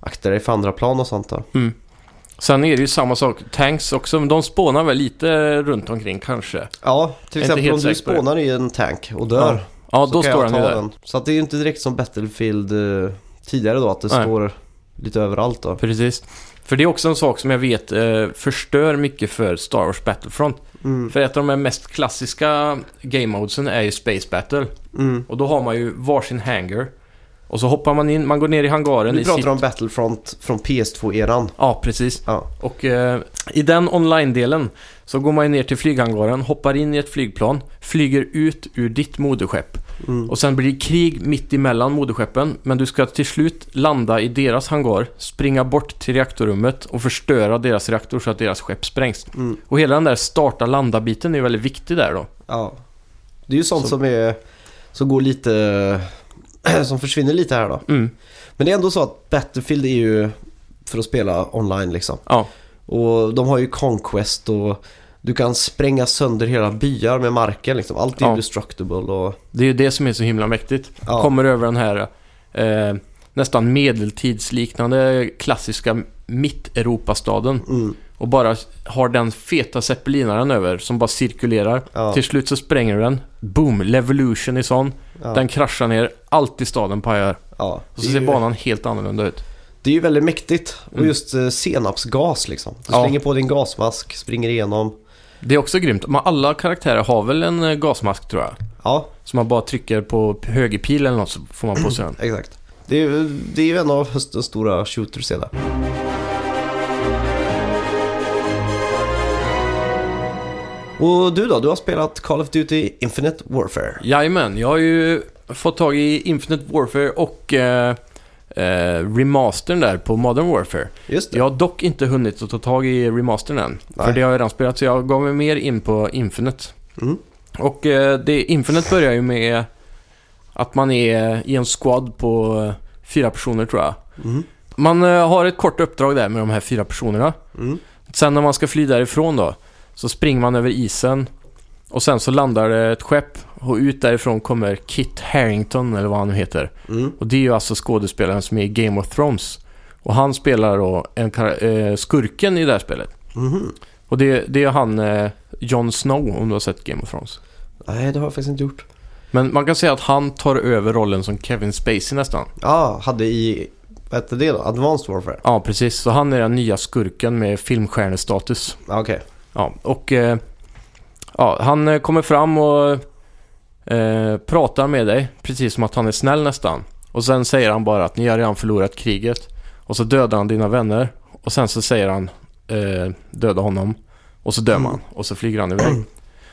[SPEAKER 1] aktar dig för andra plan och sånt där.
[SPEAKER 2] Mm. Sen är det ju samma sak. Tanks också. Men de spånar väl lite runt omkring kanske.
[SPEAKER 1] Ja, till exempel om du spånar i en tank och dör.
[SPEAKER 2] Ja,
[SPEAKER 1] så
[SPEAKER 2] då står den ju där.
[SPEAKER 1] den. Så att det är ju inte direkt som Battlefield eh, tidigare då att det
[SPEAKER 2] Nej.
[SPEAKER 1] står lite överallt då.
[SPEAKER 2] Precis. För det är också en sak som jag vet eh, förstör mycket för Star Wars Battlefront.
[SPEAKER 1] Mm.
[SPEAKER 2] För ett av de mest klassiska game modesen är ju Space Battle.
[SPEAKER 1] Mm.
[SPEAKER 2] Och då har man ju varsin hangar. Och så hoppar man in, man går ner i hangaren i
[SPEAKER 1] pratar
[SPEAKER 2] sitt...
[SPEAKER 1] du om Battlefront från PS2-eran.
[SPEAKER 2] Ja, precis.
[SPEAKER 1] Ja.
[SPEAKER 2] Och eh, i den online-delen så går man ner till flyghangaren, hoppar in i ett flygplan, flyger ut ur ditt moderskepp.
[SPEAKER 1] Mm.
[SPEAKER 2] Och sen blir det krig mitt emellan moderskeppen, men du ska till slut landa i deras hangar, springa bort till reaktorrummet och förstöra deras reaktor så att deras skepp sprängs.
[SPEAKER 1] Mm.
[SPEAKER 2] Och hela den där starta-landa-biten är väldigt viktig där då.
[SPEAKER 1] Ja. Det är ju sånt
[SPEAKER 2] Så-
[SPEAKER 1] som är som går lite som försvinner lite här då.
[SPEAKER 2] Mm.
[SPEAKER 1] Men det är ändå så att Battlefield är ju för att spela online liksom.
[SPEAKER 2] Ja,
[SPEAKER 1] Och de har ju Conquest och du kan spränga sönder hela byar med marken liksom. Allt är
[SPEAKER 2] Ja.
[SPEAKER 1] destructible och
[SPEAKER 2] det är ju det som är så himla mäktigt.
[SPEAKER 1] Ja.
[SPEAKER 2] Kommer över den här eh, nästan medeltidsliknande klassiska mitt-Europastaden
[SPEAKER 1] mm,
[SPEAKER 2] och bara har den feta zeppelinaren över som bara cirkulerar.
[SPEAKER 1] ja,
[SPEAKER 2] Till slut så spränger du den. Boom! Levolution är sån.
[SPEAKER 1] Ja,
[SPEAKER 2] Den kraschar ner. Allt i staden pajar.
[SPEAKER 1] ja.
[SPEAKER 2] Och
[SPEAKER 1] Det
[SPEAKER 2] så
[SPEAKER 1] är
[SPEAKER 2] ser
[SPEAKER 1] ju-
[SPEAKER 2] banan helt annorlunda ut.
[SPEAKER 1] Det är ju väldigt mäktigt. Och
[SPEAKER 2] Mm.
[SPEAKER 1] just eh, senapsgas liksom. Du
[SPEAKER 2] Ja.
[SPEAKER 1] slänger på din gasmask, springer igenom.
[SPEAKER 2] Det är också grymt. Men alla karaktärer har väl en eh, gasmask tror jag.
[SPEAKER 1] Ja,
[SPEAKER 2] Så man bara trycker på högerpil eller något så får man på sig den.
[SPEAKER 1] exakt. Det är, det är ju en av höstens stora shooters hela. Och du då? Du har spelat Call of Duty Infinite Warfare.
[SPEAKER 2] Jajamän, jag har ju fått tag i Infinite Warfare och eh, eh, remastern där på Modern Warfare.
[SPEAKER 1] Just det.
[SPEAKER 2] Jag har dock inte hunnit att ta tag i remastern än. För
[SPEAKER 1] Nej.
[SPEAKER 2] det har jag redan spelat så jag gav mig mer in på Infinite.
[SPEAKER 1] Mm.
[SPEAKER 2] Och eh, det, Infinite börjar ju med att man är i en squad på fyra personer tror jag.
[SPEAKER 1] Mm.
[SPEAKER 2] Man eh, har ett kort uppdrag där med de här fyra personerna.
[SPEAKER 1] Mm.
[SPEAKER 2] Sen när man ska fly därifrån då, Så springer man över isen och sen så landar det ett skepp och ut därifrån kommer Kit Harington eller vad han nu heter.
[SPEAKER 1] Mm.
[SPEAKER 2] Och det är ju alltså skådespelaren som är i Game of Thrones. Och han spelar då en eh, skurken i det här spelet.
[SPEAKER 1] Mhm.
[SPEAKER 2] Och det, det är han eh, Jon Snow om du har sett Game of Thrones.
[SPEAKER 1] Nej, det har jag faktiskt inte gjort.
[SPEAKER 2] Men man kan säga att han tar över rollen som Kevin Spacey nästan.
[SPEAKER 1] Ja, hade i, vad hette det då? Advanced Warfare?
[SPEAKER 2] Ja, precis. Så han är den nya skurken med filmstjärnestatus.
[SPEAKER 1] Okej.
[SPEAKER 2] Ja, och eh, ja, han eh, kommer fram och eh, pratar med dig, precis som att han är snäll nästan. Och sen säger han bara att ni har redan förlorat kriget. Och så dödar han dina vänner. Och sen så säger han döda honom. Och så dör man. Och så flyger han iväg.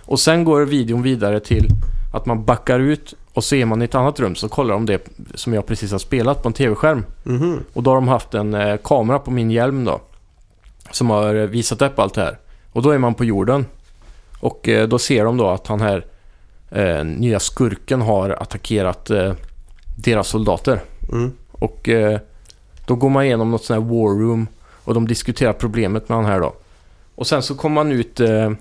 [SPEAKER 2] Och sen går videon vidare till att man backar ut och så är man i ett annat rum så kollar de det som jag precis har spelat på en tv-skärm.
[SPEAKER 1] Mhm.
[SPEAKER 2] Och då har de haft en eh, kamera på min hjälm då. Som har visat upp allt det här. Och då är man på jorden. Och eh, då ser de då att han här eh, nya skurken har attackerat eh, deras soldater.
[SPEAKER 1] Mm.
[SPEAKER 2] Och eh, då går man igenom något sånt här war room och de diskuterar problemet med han här då. Och sen så kommer man ut eh,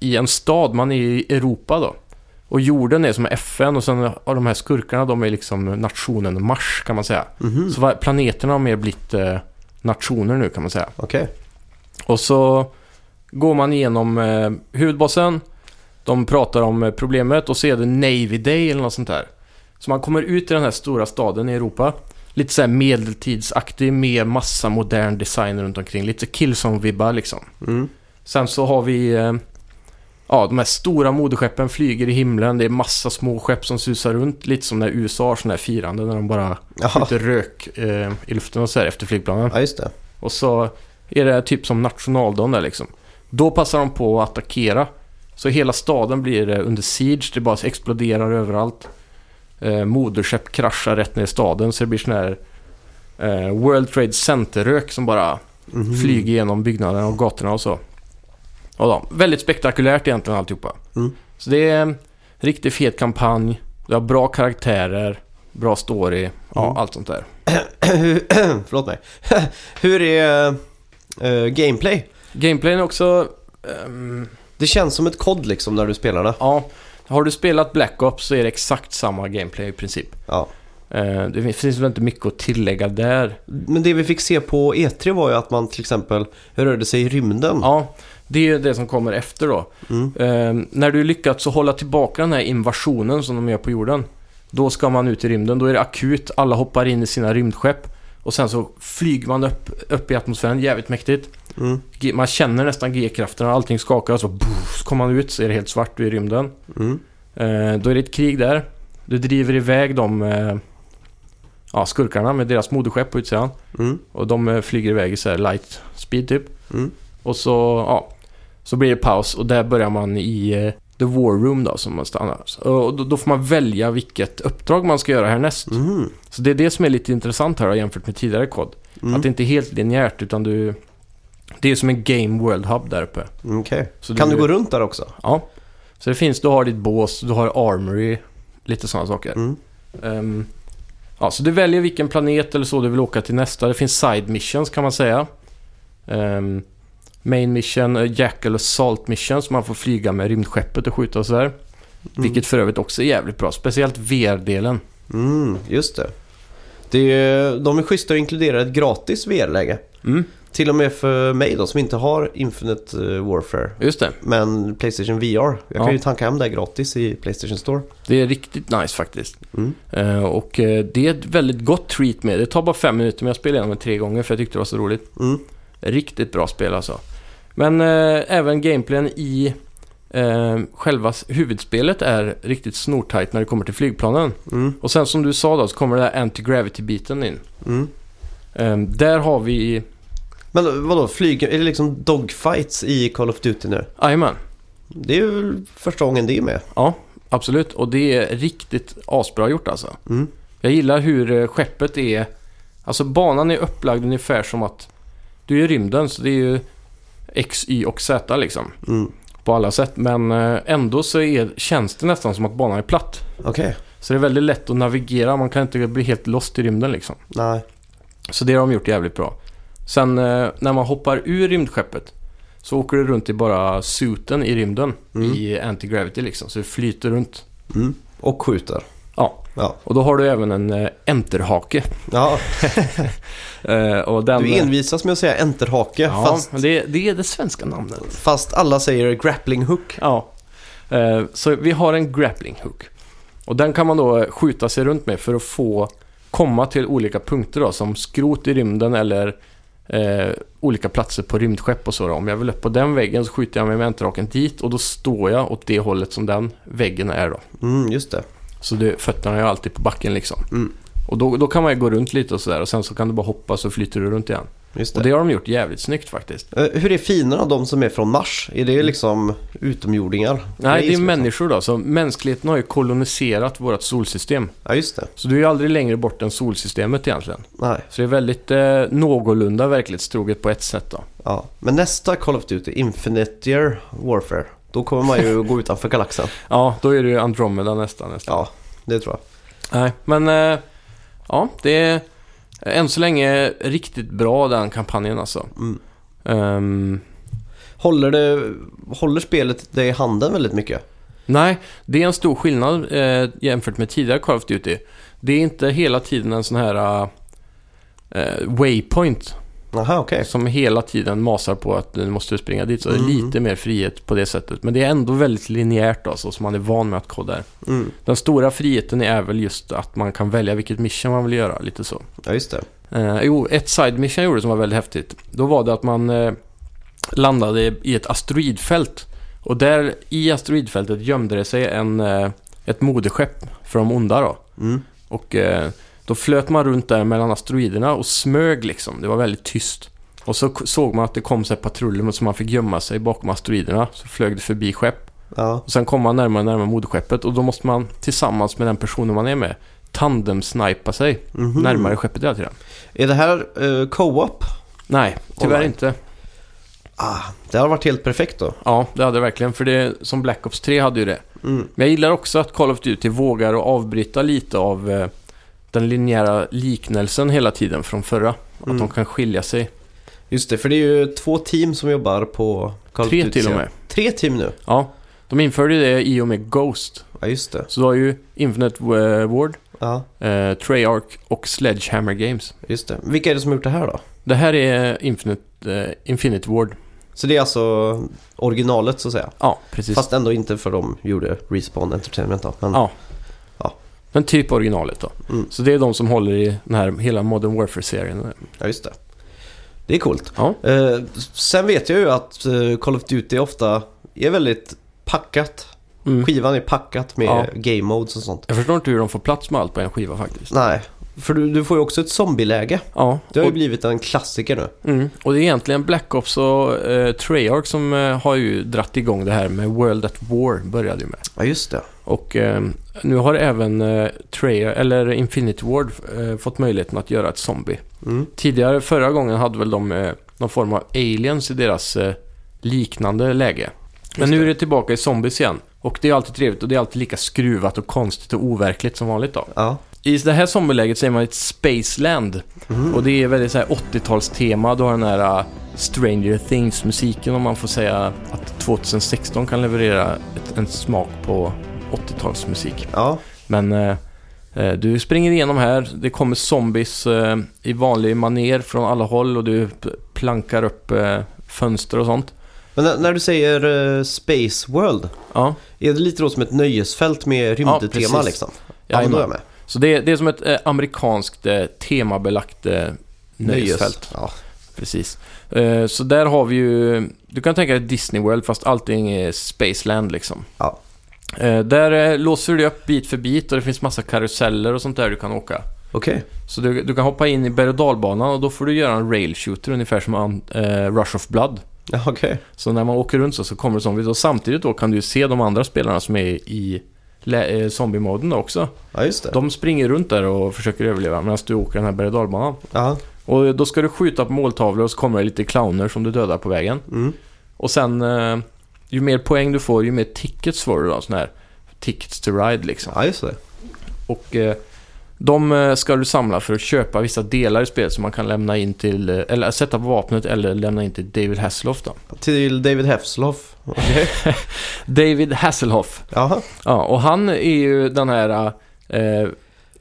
[SPEAKER 2] i en stad, man är i Europa då. Och jorden är som FN och sen har de här skurkarna, de är liksom nationen Mars kan man säga.
[SPEAKER 1] Mhm.
[SPEAKER 2] Så planeterna har mer blivit eh, nationer nu kan man säga.
[SPEAKER 1] Okej.
[SPEAKER 2] Och så går man igenom eh, huvudbossen. De pratar om eh, problemet och så är det Navy Day eller något sånt där. Så man kommer ut i den här stora staden i Europa. Lite så här medeltidsaktig med massa modern design runt omkring. Lite Killzone-vibbar liksom.
[SPEAKER 1] Mm.
[SPEAKER 2] Sen så har vi... Eh, ja, de här stora moderskeppen flyger i himlen. Det är massa små skepp som susar runt. Lite som när USA har sådana här firande när de bara skjuter rök eh, i luften och så här efter flygplanen.
[SPEAKER 1] ja, just det.
[SPEAKER 2] Och så är det typ som nationaldagen där liksom. Då passar de på att attackera. Så hela staden blir eh, under siege. Det bara exploderar överallt. Eh, moderskepp kraschar rätt ner i staden. Så det blir sån här eh, World Trade Center-rök som bara
[SPEAKER 1] Mhm.
[SPEAKER 2] flyger genom byggnaderna och gatorna och så. Och då, väldigt spektakulärt egentligen alltihopa.
[SPEAKER 1] Mm.
[SPEAKER 2] Så det är en riktigt fet kampanj. Det har bra karaktärer, bra story, ja
[SPEAKER 1] Mm.
[SPEAKER 2] allt sånt där.
[SPEAKER 1] Förlåt mig. Hur är eh, gameplay?
[SPEAKER 2] Gameplayen är också... ehm,
[SPEAKER 1] Det känns som ett kod liksom när du spelar det.
[SPEAKER 2] Ja, har du spelat Black Ops så är det exakt samma gameplay i princip.
[SPEAKER 1] Ja.
[SPEAKER 2] Eh, det finns väl inte mycket att tillägga där.
[SPEAKER 1] Men det vi fick se på E3 var ju att man till exempel rörde sig i rymden.
[SPEAKER 2] Ja, det är ju det som kommer efter då.
[SPEAKER 1] Mm.
[SPEAKER 2] Eh, när du lyckats att hålla tillbaka den här invasionen som de gör på jorden. Då ska man ut i rymden. Då är det akut. Alla hoppar in i sina rymdskepp. Och sen så flyger man upp, upp i atmosfären. Jävligt mäktigt.
[SPEAKER 1] Mm.
[SPEAKER 2] Man känner nästan G-krafterna. Allting skakar och så, boof, så kommer man ut så är det helt svart. Du är i rymden.
[SPEAKER 1] Mm.
[SPEAKER 2] Eh, då är det ett krig där. Du driver iväg de eh, ja, skurkarna med deras moderskepp på utsidan.
[SPEAKER 1] Mm.
[SPEAKER 2] Och de eh, flyger iväg i så här light speed typ.
[SPEAKER 1] Mm.
[SPEAKER 2] Och så, ja, så blir det paus och där börjar man i eh, The War Room då som man stannar. Och då, då får man välja vilket uppdrag man ska göra härnäst.
[SPEAKER 1] Mm.
[SPEAKER 2] Så det är det som är lite intressant här jämfört med tidigare kod.
[SPEAKER 1] Mm.
[SPEAKER 2] Att det inte är helt linjärt utan du... Det är som en Game World Hub där uppe.
[SPEAKER 1] Okej.
[SPEAKER 2] Så
[SPEAKER 1] Kan du gå runt där också?
[SPEAKER 2] Ja. Så det finns, du har ditt bås, du har armory, lite sådana saker.
[SPEAKER 1] Mm.
[SPEAKER 2] Ehm, ja, så du väljer vilken planet eller så du vill åka till nästa. Det finns side missions kan man säga. Ehm, main mission, uh, Jackal och Salt mission som man får flyga med rymdskeppet och skjuta och sådär.
[SPEAKER 1] Mm.
[SPEAKER 2] Vilket för övrigt också är jävligt bra. Speciellt VR-delen.
[SPEAKER 1] Mm, just det. det är, de är schyssta att inkludera ett gratis VR-läge.
[SPEAKER 2] Mm,
[SPEAKER 1] Till och med för mig då som inte har Infinite eh, Warfare.
[SPEAKER 2] just det.
[SPEAKER 1] Men Playstation VR. Jag
[SPEAKER 2] Ja.
[SPEAKER 1] kan ju tanka hem det gratis i Playstation Store.
[SPEAKER 2] Det är riktigt nice faktiskt.
[SPEAKER 1] Mm.
[SPEAKER 2] Eh, och eh, det är ett väldigt gott treat med. Det tar bara fem minuter men jag spelade igenom det tre gånger för jag tyckte det var så roligt.
[SPEAKER 1] Mm.
[SPEAKER 2] Riktigt bra spel alltså. Men eh, även gameplayen i eh, själva huvudspelet är riktigt snortajt när det kommer till flygplanen.
[SPEAKER 1] Mm.
[SPEAKER 2] Och sen som du sa då så kommer det där anti-gravity-biten in.
[SPEAKER 1] Mm.
[SPEAKER 2] Eh, där har vi...
[SPEAKER 1] Men vadå, flyg, är det liksom dogfights i Call of Duty nu?
[SPEAKER 2] Jajamän.
[SPEAKER 1] Det är ju första gången det är med.
[SPEAKER 2] Ja, absolut. Och det är riktigt asbra gjort alltså.
[SPEAKER 1] Mm.
[SPEAKER 2] Jag gillar hur eh, skeppet är... Alltså banan är upplagd ungefär som att du är i rymden så det är ju X, Y och Z liksom.
[SPEAKER 1] Mm.
[SPEAKER 2] På alla sätt. Men eh, ändå så är, känns det nästan som att banan är platt.
[SPEAKER 1] Okej,
[SPEAKER 2] Så det är väldigt lätt att navigera. Man kan inte bli helt lost i rymden liksom.
[SPEAKER 1] nej.
[SPEAKER 2] Så det har de gjort jävligt bra. Sen eh, när man hoppar ur rymdskeppet så åker du runt i bara suiten i rymden
[SPEAKER 1] Mm.
[SPEAKER 2] i anti-gravity liksom. Så det flyter runt.
[SPEAKER 1] Mm. Och skjuter.
[SPEAKER 2] Ja,
[SPEAKER 1] Ja.
[SPEAKER 2] och då har du även en eh, enterhake.
[SPEAKER 1] ja.
[SPEAKER 2] Eh, och den,
[SPEAKER 1] Du envisas med att säga enterhake
[SPEAKER 2] Ja,
[SPEAKER 1] fast,
[SPEAKER 2] det, det är det svenska namnet.
[SPEAKER 1] fast alla säger grappling hook.
[SPEAKER 2] Ja. Eh, så vi har en grappling hook. Och den kan man då eh, skjuta sig runt med för att få komma till olika punkter då, som skrot i rymden eller eh, olika platser på rymdskepp och så. Då. Om jag vill upp på den väggen så skjuter jag med mentorraken dit och då står jag åt det hållet som den väggen är då.
[SPEAKER 1] Mm, just det.
[SPEAKER 2] Så det, fötterna är alltid på backen liksom.
[SPEAKER 1] Mm.
[SPEAKER 2] Och då, då kan man ju gå runt lite och sådär och sen så kan du bara hoppa så flyter du runt igen.
[SPEAKER 1] Just det.
[SPEAKER 2] Och det har de gjort jävligt snyggt faktiskt.
[SPEAKER 1] Eh, Hur är finerna de som är från Mars? Är det liksom utomjordingar?
[SPEAKER 2] Nej, det är
[SPEAKER 1] Grej,
[SPEAKER 2] människor då. Så mänskligheten har ju koloniserat vårt solsystem.
[SPEAKER 1] Ja, just det.
[SPEAKER 2] Så du är ju aldrig längre bort än solsystemet egentligen.
[SPEAKER 1] Nej.
[SPEAKER 2] Så det är väldigt eh, någorlunda verklighetstroget på ett sätt då.
[SPEAKER 1] Ja. Men nästa Call of Duty, Infinite Warfare, då kommer man ju gå utanför galaxen.
[SPEAKER 2] Ja, då är det ju Andromeda nästan. nästan.
[SPEAKER 1] Ja, det tror jag.
[SPEAKER 2] Nej, men eh, ja, det är än så länge riktigt bra den kampanjen alltså.
[SPEAKER 1] Mm.
[SPEAKER 2] Ehm,
[SPEAKER 1] Håller, det, håller spelet dig i handen väldigt mycket?
[SPEAKER 2] nej, det är en stor skillnad eh, jämfört med tidigare Call of Duty. Det är inte hela tiden en sån här eh, waypoint
[SPEAKER 1] Aha, okej.
[SPEAKER 2] som hela tiden masar på att nu måste du springa dit. Så det är
[SPEAKER 1] Mm.
[SPEAKER 2] lite mer frihet på det sättet. Men det är ändå väldigt linjärt då, så som man är van med att kodda är.
[SPEAKER 1] Mm.
[SPEAKER 2] Den stora friheten är väl just att man kan välja vilket mission man vill göra, lite så.
[SPEAKER 1] Ja, just det.
[SPEAKER 2] Eh, jo, ett side mission jag gjorde som var väldigt häftigt. Då var det att man eh, landade i ett asteroidfält. Och där i asteroidfältet gömde det sig en, eh, ett moderskepp för de onda då.
[SPEAKER 1] Mm.
[SPEAKER 2] Och eh, då flöt man runt där mellan asteroiderna och smög liksom. Det var väldigt tyst. Och så såg man att det kom så här patruller så man fick gömma sig bakom asteroiderna. Så flög det förbi skepp.
[SPEAKER 1] Ja,
[SPEAKER 2] Och sen kom man närmare och närmare moderskeppet och då måste man tillsammans med den personen man är med tandem-snipa sig
[SPEAKER 1] Mhm.
[SPEAKER 2] närmare skeppet hela tiden.
[SPEAKER 1] Är det här uh, co-op?
[SPEAKER 2] Nej, tyvärr
[SPEAKER 1] Online.
[SPEAKER 2] inte.
[SPEAKER 1] Ah, det har varit helt perfekt då.
[SPEAKER 2] Ja, det hade det verkligen. För det, som Black Ops 3 hade ju det.
[SPEAKER 1] Mm.
[SPEAKER 2] Men jag gillar också att Call of Duty vågar att avbryta lite av eh, den linjära liknelsen hela tiden från förra. Att
[SPEAKER 1] Mm.
[SPEAKER 2] de kan skilja sig.
[SPEAKER 1] Just det, för det är ju två team som jobbar på Call
[SPEAKER 2] Tre till och med.
[SPEAKER 1] Tre team nu?
[SPEAKER 2] Ja, de införde det i och med Ghost.
[SPEAKER 1] Ja, just det.
[SPEAKER 2] Så du har ju Infinite eh, Ward,
[SPEAKER 1] Ja,
[SPEAKER 2] eh, Treyarch och Sledgehammer Games.
[SPEAKER 1] just det. Vilka är det som har gjort det här då?
[SPEAKER 2] Det här är Infinite, eh, Infinite Ward.
[SPEAKER 1] Så det är alltså originalet så att säga.
[SPEAKER 2] Ja, precis.
[SPEAKER 1] Fast ändå inte för de gjorde Respawn Entertainment då. Men,
[SPEAKER 2] Ja. Men typ originalet då.
[SPEAKER 1] Mm.
[SPEAKER 2] Så det är de som håller i den här hela Modern Warfare-serien.
[SPEAKER 1] ja, just det. Det är coolt.
[SPEAKER 2] Ja.
[SPEAKER 1] Eh, sen vet jag ju att eh, Call of Duty ofta är väldigt packat.
[SPEAKER 2] Mm.
[SPEAKER 1] Skivan är packat med
[SPEAKER 2] Ja.
[SPEAKER 1] game modes och sånt.
[SPEAKER 2] Jag förstår inte hur de får plats med allt på en skiva faktiskt.
[SPEAKER 1] Nej, för du, du får ju också ett zombieläge.
[SPEAKER 2] Ja,
[SPEAKER 1] Det har ju
[SPEAKER 2] och,
[SPEAKER 1] blivit en klassiker nu.
[SPEAKER 2] mm, och det är egentligen Black Ops och eh, Treyarch som eh, har ju dratt igång det här med World at War började ju med.
[SPEAKER 1] Ja, just det.
[SPEAKER 2] Och eh, nu har även eh, Treyarch, eller Infinity Ward eh, fått möjligheten att göra ett zombie.
[SPEAKER 1] Mm.
[SPEAKER 2] Tidigare, förra gången, hade väl de eh, någon form av aliens i deras eh, liknande läge. Men nu
[SPEAKER 1] det.
[SPEAKER 2] är det tillbaka i zombies igen. Och det är alltid trevligt och det är alltid lika skruvat och konstigt och overkligt som vanligt då.
[SPEAKER 1] Ja.
[SPEAKER 2] I det här zombieläget så är man i ett Spaceland.
[SPEAKER 1] Mhm.
[SPEAKER 2] Och det är väldigt så här 80-talstema. Du har den här uh, Stranger Things-musiken om man får säga att 2016 kan leverera ett, en smak på 80-talsmusik.
[SPEAKER 1] Ja,
[SPEAKER 2] Men eh, du springer igenom här, det kommer zombies eh, i vanlig maner från alla håll och du plankar upp eh, fönster och sånt.
[SPEAKER 1] men när, du säger Space World,
[SPEAKER 2] Ja,
[SPEAKER 1] är det lite då som ett nöjesfält med
[SPEAKER 2] Ja,
[SPEAKER 1] rymdtema
[SPEAKER 2] precis.
[SPEAKER 1] liksom? Ja, men då är jag med.
[SPEAKER 2] Så det, det är som ett eh, amerikanskt eh, temabelagt eh, nöjesfält.
[SPEAKER 1] Ja.
[SPEAKER 2] Precis. Så där har vi ju, du kan tänka dig Disney World fast allting är Spaceland liksom.
[SPEAKER 1] Ja.
[SPEAKER 2] Där låser du upp bit för bit och det finns massa karuseller och sånt där du kan åka.
[SPEAKER 1] Okej.
[SPEAKER 2] Så du, du kan hoppa in i berg och dalbanan och då får du göra en rail shooter ungefär som eh, Rush of Blood.
[SPEAKER 1] Okej.
[SPEAKER 2] Så när man åker runt så, så kommer det zombies och samtidigt då kan du ju se de andra spelarna som är i zombie-moden då också.
[SPEAKER 1] Ja, just det.
[SPEAKER 2] De springer runt där och försöker överleva medan du åker den här berg och.
[SPEAKER 1] Ja.
[SPEAKER 2] Och då ska du skjuta på måltavlor och så kommer det lite clowner som du dödar på vägen.
[SPEAKER 1] Mm.
[SPEAKER 2] Och sen, eh, ju mer poäng du får, ju mer tickets får du då. Sån här tickets to ride liksom.
[SPEAKER 1] ja, just det.
[SPEAKER 2] Och eh, De eh, ska du samla för att köpa vissa delar i spelet som man kan lämna in till, eh, eller sätta på vapnet eller lämna in till David Hasselhoff då.
[SPEAKER 1] Till David Hefsloff. Okej.
[SPEAKER 2] David Hasselhoff.
[SPEAKER 1] Jaha.
[SPEAKER 2] Ja, och han är ju den här eh,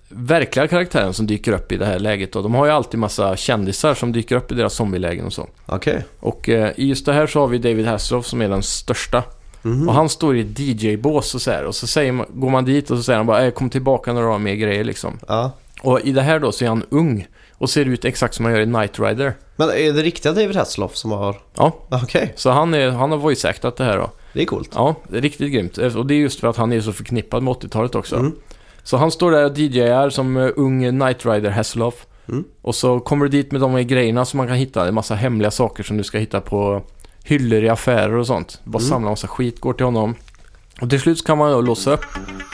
[SPEAKER 2] verkliga karaktären som dyker upp i det här läget då. De har ju alltid massa kändisar som dyker upp i deras zombielägen och så.
[SPEAKER 1] Okej.
[SPEAKER 2] Och eh, i just det här så har vi David Hasselhoff som är den största.
[SPEAKER 1] Mhm.
[SPEAKER 2] Och han står i ett DJ-bås och så här. Och så säger man, går man dit och så säger han bara "Eh, kom tillbaka när du har mer grejer liksom.
[SPEAKER 1] Ja.
[SPEAKER 2] Och i det här då så är han ung. Och ser ut exakt som han gör i Knight Rider.
[SPEAKER 1] Men är det riktiga David Hasselhoff som har...
[SPEAKER 2] Ja,
[SPEAKER 1] Okej,
[SPEAKER 2] så han, är, han har voice-actat det här då.
[SPEAKER 1] det är coolt.
[SPEAKER 2] Ja, det är riktigt grymt. Och det är just för att han är så förknippad med 80-talet också.
[SPEAKER 1] Mm.
[SPEAKER 2] Så han står där och DJar som uh, ung Knight Rider Hasselhoff.
[SPEAKER 1] Mm.
[SPEAKER 2] Och så kommer du dit med de här grejerna som man kan hitta. En massa hemliga saker som du ska hitta på hyllor i affärer och sånt. Bara
[SPEAKER 1] Mm.
[SPEAKER 2] samla massa skit, går till honom. Och till slut kan man då låsa upp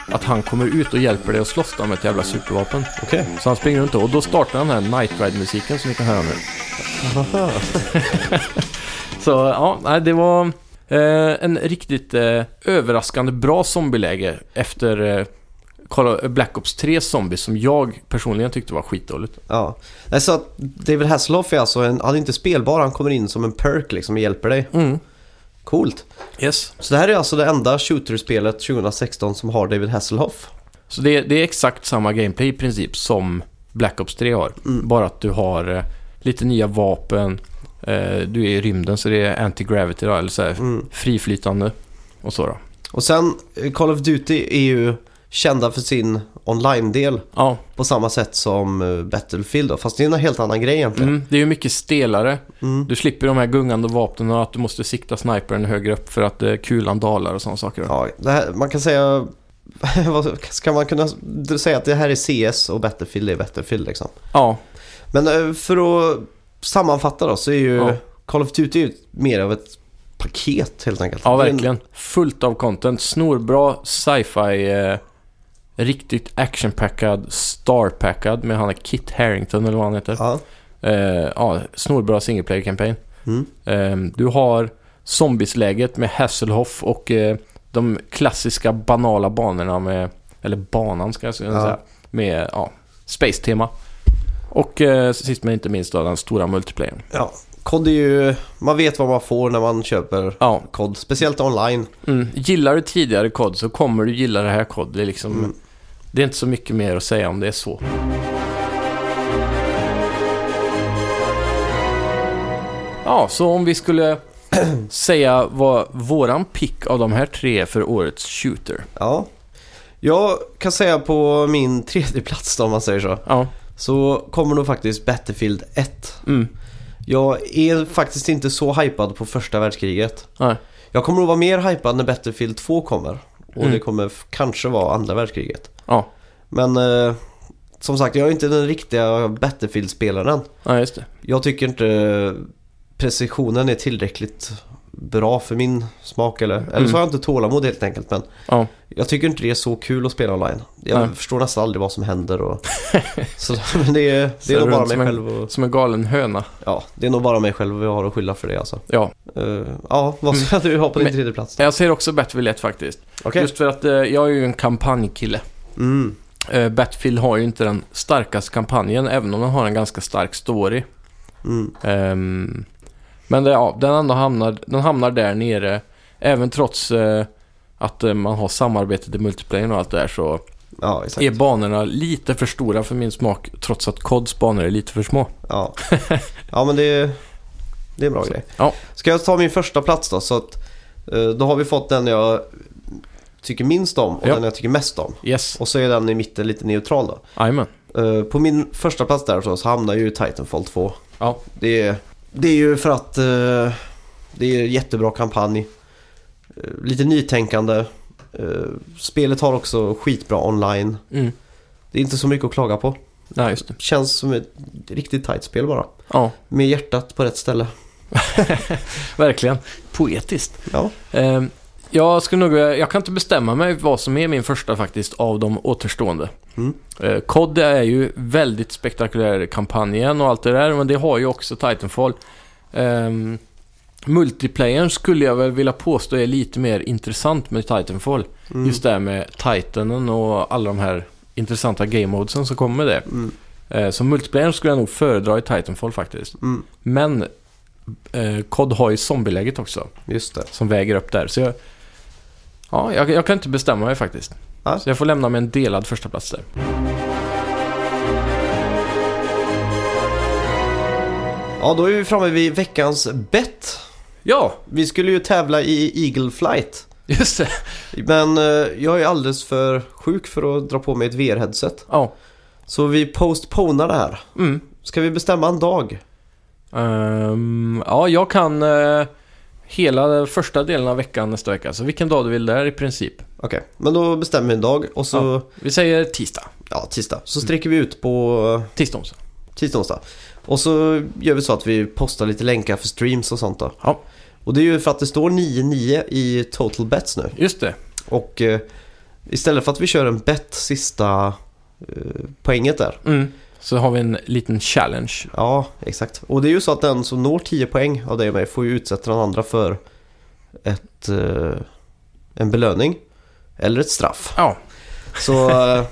[SPEAKER 2] att han kommer ut och hjälper dig att slåss med ett jävla supervapen.
[SPEAKER 1] Okej.
[SPEAKER 2] Så han springer runt då, och då startar den här Knight Ride-musiken som ni kan höra nu. Så ja, nej, det var eh, en riktigt eh, överraskande bra zombieläge efter eh, Black Ops 3 Zombies som jag personligen tyckte var skitdåligt.
[SPEAKER 1] Ja. Så att David Hasselhoff är alltså en... Han är inte spelbar, han kommer in som en perk liksom och hjälper dig.
[SPEAKER 2] Mm.
[SPEAKER 1] Coolt.
[SPEAKER 2] Yes.
[SPEAKER 1] Så det här är alltså det enda shooterspelet 2016 som har David Hasselhoff.
[SPEAKER 2] Så det, det är exakt samma gameplay i princip som Black Ops 3 har.
[SPEAKER 1] Mm.
[SPEAKER 2] Bara att du har eh, lite nya vapen, eh, du är i rymden så det är anti-gravity då, eller så här,
[SPEAKER 1] Mm.
[SPEAKER 2] friflytande och så då.
[SPEAKER 1] Och sen, eh, Call of Duty är ju kända för sin online-del
[SPEAKER 2] Ja,
[SPEAKER 1] på samma sätt som eh, Battlefield då. Fast det är en helt annan grej egentligen.
[SPEAKER 2] mm, det är ju mycket stelare.
[SPEAKER 1] Mm.
[SPEAKER 2] Du slipper de här gungande vapnen och att du måste sikta snipern högre upp för att eh, kulan dalar och sådana saker.
[SPEAKER 1] Ja, här, man kan säga... ska man kunna säga att det här är CS och Battlefield är Battlefield liksom.
[SPEAKER 2] Ja,
[SPEAKER 1] Men eh, för att sammanfatta då så är ju
[SPEAKER 2] Ja.
[SPEAKER 1] Call of Duty mer av ett paket helt enkelt.
[SPEAKER 2] ja verkligen. Fullt av content. Snorbra sci-fi. Riktigt actionpackad, starpackad med han är Kit Harington eller vad han heter.
[SPEAKER 1] Ja.
[SPEAKER 2] Eh, ja, snorbra single player campaign.
[SPEAKER 1] Mm.
[SPEAKER 2] Eh, du har zombiesläget med Hasselhoff och eh, de klassiska banala banorna med, eller banan ska jag säga,
[SPEAKER 1] Ja.
[SPEAKER 2] med ja, space-tema. Och eh, sist men inte minst då den stora multiplayern.
[SPEAKER 1] ja. COD är ju... Man vet vad man får när man köper
[SPEAKER 2] Ja,
[SPEAKER 1] COD. Speciellt online.
[SPEAKER 2] mm. gillar du tidigare kod så kommer du gilla det här kod. Det är liksom,
[SPEAKER 1] Mm.
[SPEAKER 2] Det är inte så mycket mer att säga om det är så. Ja, så om vi skulle säga vad våran pick av de här tre är för årets shooter.
[SPEAKER 1] Ja. Jag kan säga på min tredje plats då om man säger så.
[SPEAKER 2] Ja,
[SPEAKER 1] Så kommer nog faktiskt Battlefield 1.
[SPEAKER 2] mm.
[SPEAKER 1] Jag är faktiskt inte så hypad på första världskriget.
[SPEAKER 2] Nej.
[SPEAKER 1] Jag kommer nog vara mer hypad när Battlefield 2 kommer. Och
[SPEAKER 2] Mm.
[SPEAKER 1] det kommer kanske vara andra världskriget.
[SPEAKER 2] Ja,
[SPEAKER 1] Men eh, som sagt, jag är inte den riktiga Battlefield-spelaren.
[SPEAKER 2] ja just det.
[SPEAKER 1] Jag tycker inte precisionen är tillräckligt bra för min smak. Eller, eller
[SPEAKER 2] Mm.
[SPEAKER 1] så har jag inte tålamod helt enkelt. Men
[SPEAKER 2] Ja,
[SPEAKER 1] jag tycker inte det är så kul att spela online. Jag
[SPEAKER 2] Nej.
[SPEAKER 1] förstår nästan aldrig vad som händer. Och, så men det är, det är nog bara mig
[SPEAKER 2] en-
[SPEAKER 1] själv. Och,
[SPEAKER 2] som en galen höna.
[SPEAKER 1] ja, det är nog bara mig själv jag har att skylla för det alltså.
[SPEAKER 2] Ja,
[SPEAKER 1] Eh, ja, vad ska du ha på din tredje plats?
[SPEAKER 2] jag ser också Battlefield 1 faktiskt.
[SPEAKER 1] Okej.
[SPEAKER 2] Just för att eh, jag är ju en kampanjkille.
[SPEAKER 1] Mm.
[SPEAKER 2] Eh, Battlefield har ju inte den starkaste kampanjen, även om den har en ganska stark story.
[SPEAKER 1] Mm.
[SPEAKER 2] Ehm, men det, ja, den ändå hamnar, den hamnar där nere. Även trots eh, att eh, man har samarbetet i multiplayer och allt det där så
[SPEAKER 1] Ja,
[SPEAKER 2] är banorna lite för stora för min smak. Trots att CODs banor är lite för små.
[SPEAKER 1] Ja, ja men det är, det är en bra grej.
[SPEAKER 2] Ja.
[SPEAKER 1] Ska jag ta min första plats då? Så att, eh, då har vi fått den jag tycker minst om och
[SPEAKER 2] Ja.
[SPEAKER 1] den jag tycker mest om.
[SPEAKER 2] Yes,
[SPEAKER 1] Och så är den i mitten lite neutral då.
[SPEAKER 2] jajamän.
[SPEAKER 1] Eh, På min första plats där så hamnar ju Titanfall 2.
[SPEAKER 2] Ja.
[SPEAKER 1] Det är, det är ju för att eh, det är en jättebra kampanj. Eh, lite nytänkande. Spelet har också skitbra online.
[SPEAKER 2] Mm.
[SPEAKER 1] Det är inte så mycket att klaga på.
[SPEAKER 2] Ja, just det.
[SPEAKER 1] Känns som ett riktigt tight spel bara.
[SPEAKER 2] Ja,
[SPEAKER 1] Med hjärtat på rätt ställe.
[SPEAKER 2] verkligen. Poetiskt.
[SPEAKER 1] Ja.
[SPEAKER 2] Jag skulle nog, jag kan inte bestämma mig vad som är min första faktiskt av de återstående.
[SPEAKER 1] Mm.
[SPEAKER 2] Eh, COD är ju väldigt spektakulär kampanjen och allt det där, men det har ju också Titanfall. Um, multiplayern skulle jag väl vilja påstå är lite mer intressant med Titanfall.
[SPEAKER 1] Mm.
[SPEAKER 2] Just det här med Titanen och alla de här intressanta game modesen som kommer med det.
[SPEAKER 1] Mm.
[SPEAKER 2] Eh, så multiplayer skulle jag nog föredra i Titanfall faktiskt.
[SPEAKER 1] Mm.
[SPEAKER 2] Men eh, COD har ju zombieläget också,
[SPEAKER 1] Just det.
[SPEAKER 2] som väger upp där. Så jag, ja, jag, jag kan inte bestämma mig faktiskt.
[SPEAKER 1] Ja.
[SPEAKER 2] Så jag får lämna med en delad första plats där.
[SPEAKER 1] Ja, då är vi framme vid veckans bett.
[SPEAKER 2] Ja,
[SPEAKER 1] Vi skulle ju tävla i Eagle Flight.
[SPEAKER 2] just det.
[SPEAKER 1] Men eh, jag är alldeles för sjuk för att dra på mig ett VR-headset.
[SPEAKER 2] Ja.
[SPEAKER 1] Så vi postponar det här.
[SPEAKER 2] Mm.
[SPEAKER 1] Ska vi bestämma en dag?
[SPEAKER 2] Ehm, ja, jag kan eh, hela första delen av veckan nästa vecka. Så vilken dag du vill där i princip.
[SPEAKER 1] Okej, men då bestämmer vi en dag och så, ja,
[SPEAKER 2] Vi säger tisdag.
[SPEAKER 1] tisdag. Så sträcker vi ut på
[SPEAKER 2] Tisdag onsdag.
[SPEAKER 1] tisdag, onsdag. Och så gör vi så att vi postar lite länkar för streams och sånt då.
[SPEAKER 2] Ja.
[SPEAKER 1] Och det är ju för att det står 9-9 i total bets nu.
[SPEAKER 2] Just det.
[SPEAKER 1] Och eh, istället för att vi kör en bet sista eh, poänget där.
[SPEAKER 2] Mm. Så har vi en liten challenge.
[SPEAKER 1] Ja, exakt. Och det är ju så att den som når 10 poäng av dig och mig får ju utsätta den andra för ett, eh, en belöning. Eller ett straff.
[SPEAKER 2] Ja,
[SPEAKER 1] Så eh,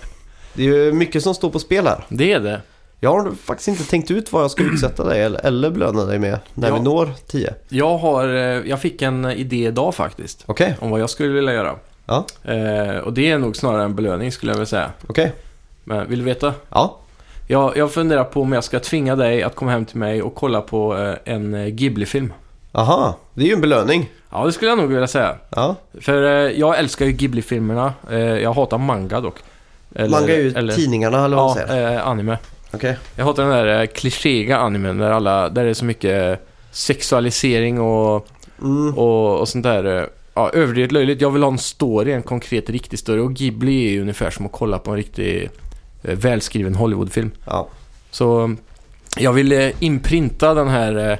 [SPEAKER 1] det är ju mycket som står på spel här.
[SPEAKER 2] det är det.
[SPEAKER 1] Jag har faktiskt inte tänkt ut vad jag ska utsätta dig eller, eller belöna dig med när
[SPEAKER 2] Ja.
[SPEAKER 1] vi når 10.
[SPEAKER 2] Jag, har, eh, jag fick en idé idag faktiskt.
[SPEAKER 1] Okej,
[SPEAKER 2] Om vad jag skulle vilja göra.
[SPEAKER 1] Ja.
[SPEAKER 2] Eh, och det är nog snarare en belöning skulle jag vilja säga.
[SPEAKER 1] okej.
[SPEAKER 2] Men vill du veta?
[SPEAKER 1] Ja,
[SPEAKER 2] Jag, jag funderar på om jag ska tvinga dig att komma hem till mig och kolla på eh, en eh, Ghibli-film.
[SPEAKER 1] aha. Det är ju en belöning.
[SPEAKER 2] Ja, det skulle jag nog vilja säga.
[SPEAKER 1] Ja,
[SPEAKER 2] För eh, jag älskar ju Ghibli-filmerna. Eh, jag hatar manga dock. Eller,
[SPEAKER 1] Manga är ju tidningarna eller vad man
[SPEAKER 2] Ja,
[SPEAKER 1] säger.
[SPEAKER 2] eh, anime.
[SPEAKER 1] Okej.
[SPEAKER 2] Jag hatar den där eh, klichéiga animen där, alla, där det är så mycket sexualisering och,
[SPEAKER 1] Mm.
[SPEAKER 2] och, och sånt där. Ja, överdrivet löjligt. Jag vill ha en story, en konkret, riktig story. Och Ghibli är ju ungefär som att kolla på en riktig välskriven Hollywoodfilm.
[SPEAKER 1] Ja.
[SPEAKER 2] Så eh, jag vill eh, inprinta den här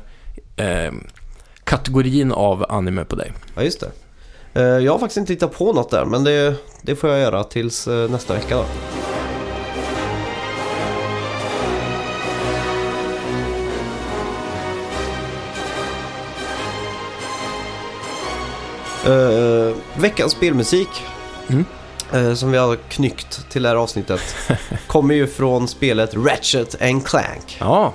[SPEAKER 2] eh, eh, kategorin av anime på dig.
[SPEAKER 1] ja, just det. Eh, Jag har faktiskt inte hittat på något där, men det, det får jag göra tills eh, nästa vecka då. Uh, veckans spelmusik
[SPEAKER 2] Mm.
[SPEAKER 1] Eh, som vi har knyckt till det här avsnittet kommer ju från spelet Ratchet and Clank
[SPEAKER 2] Ja,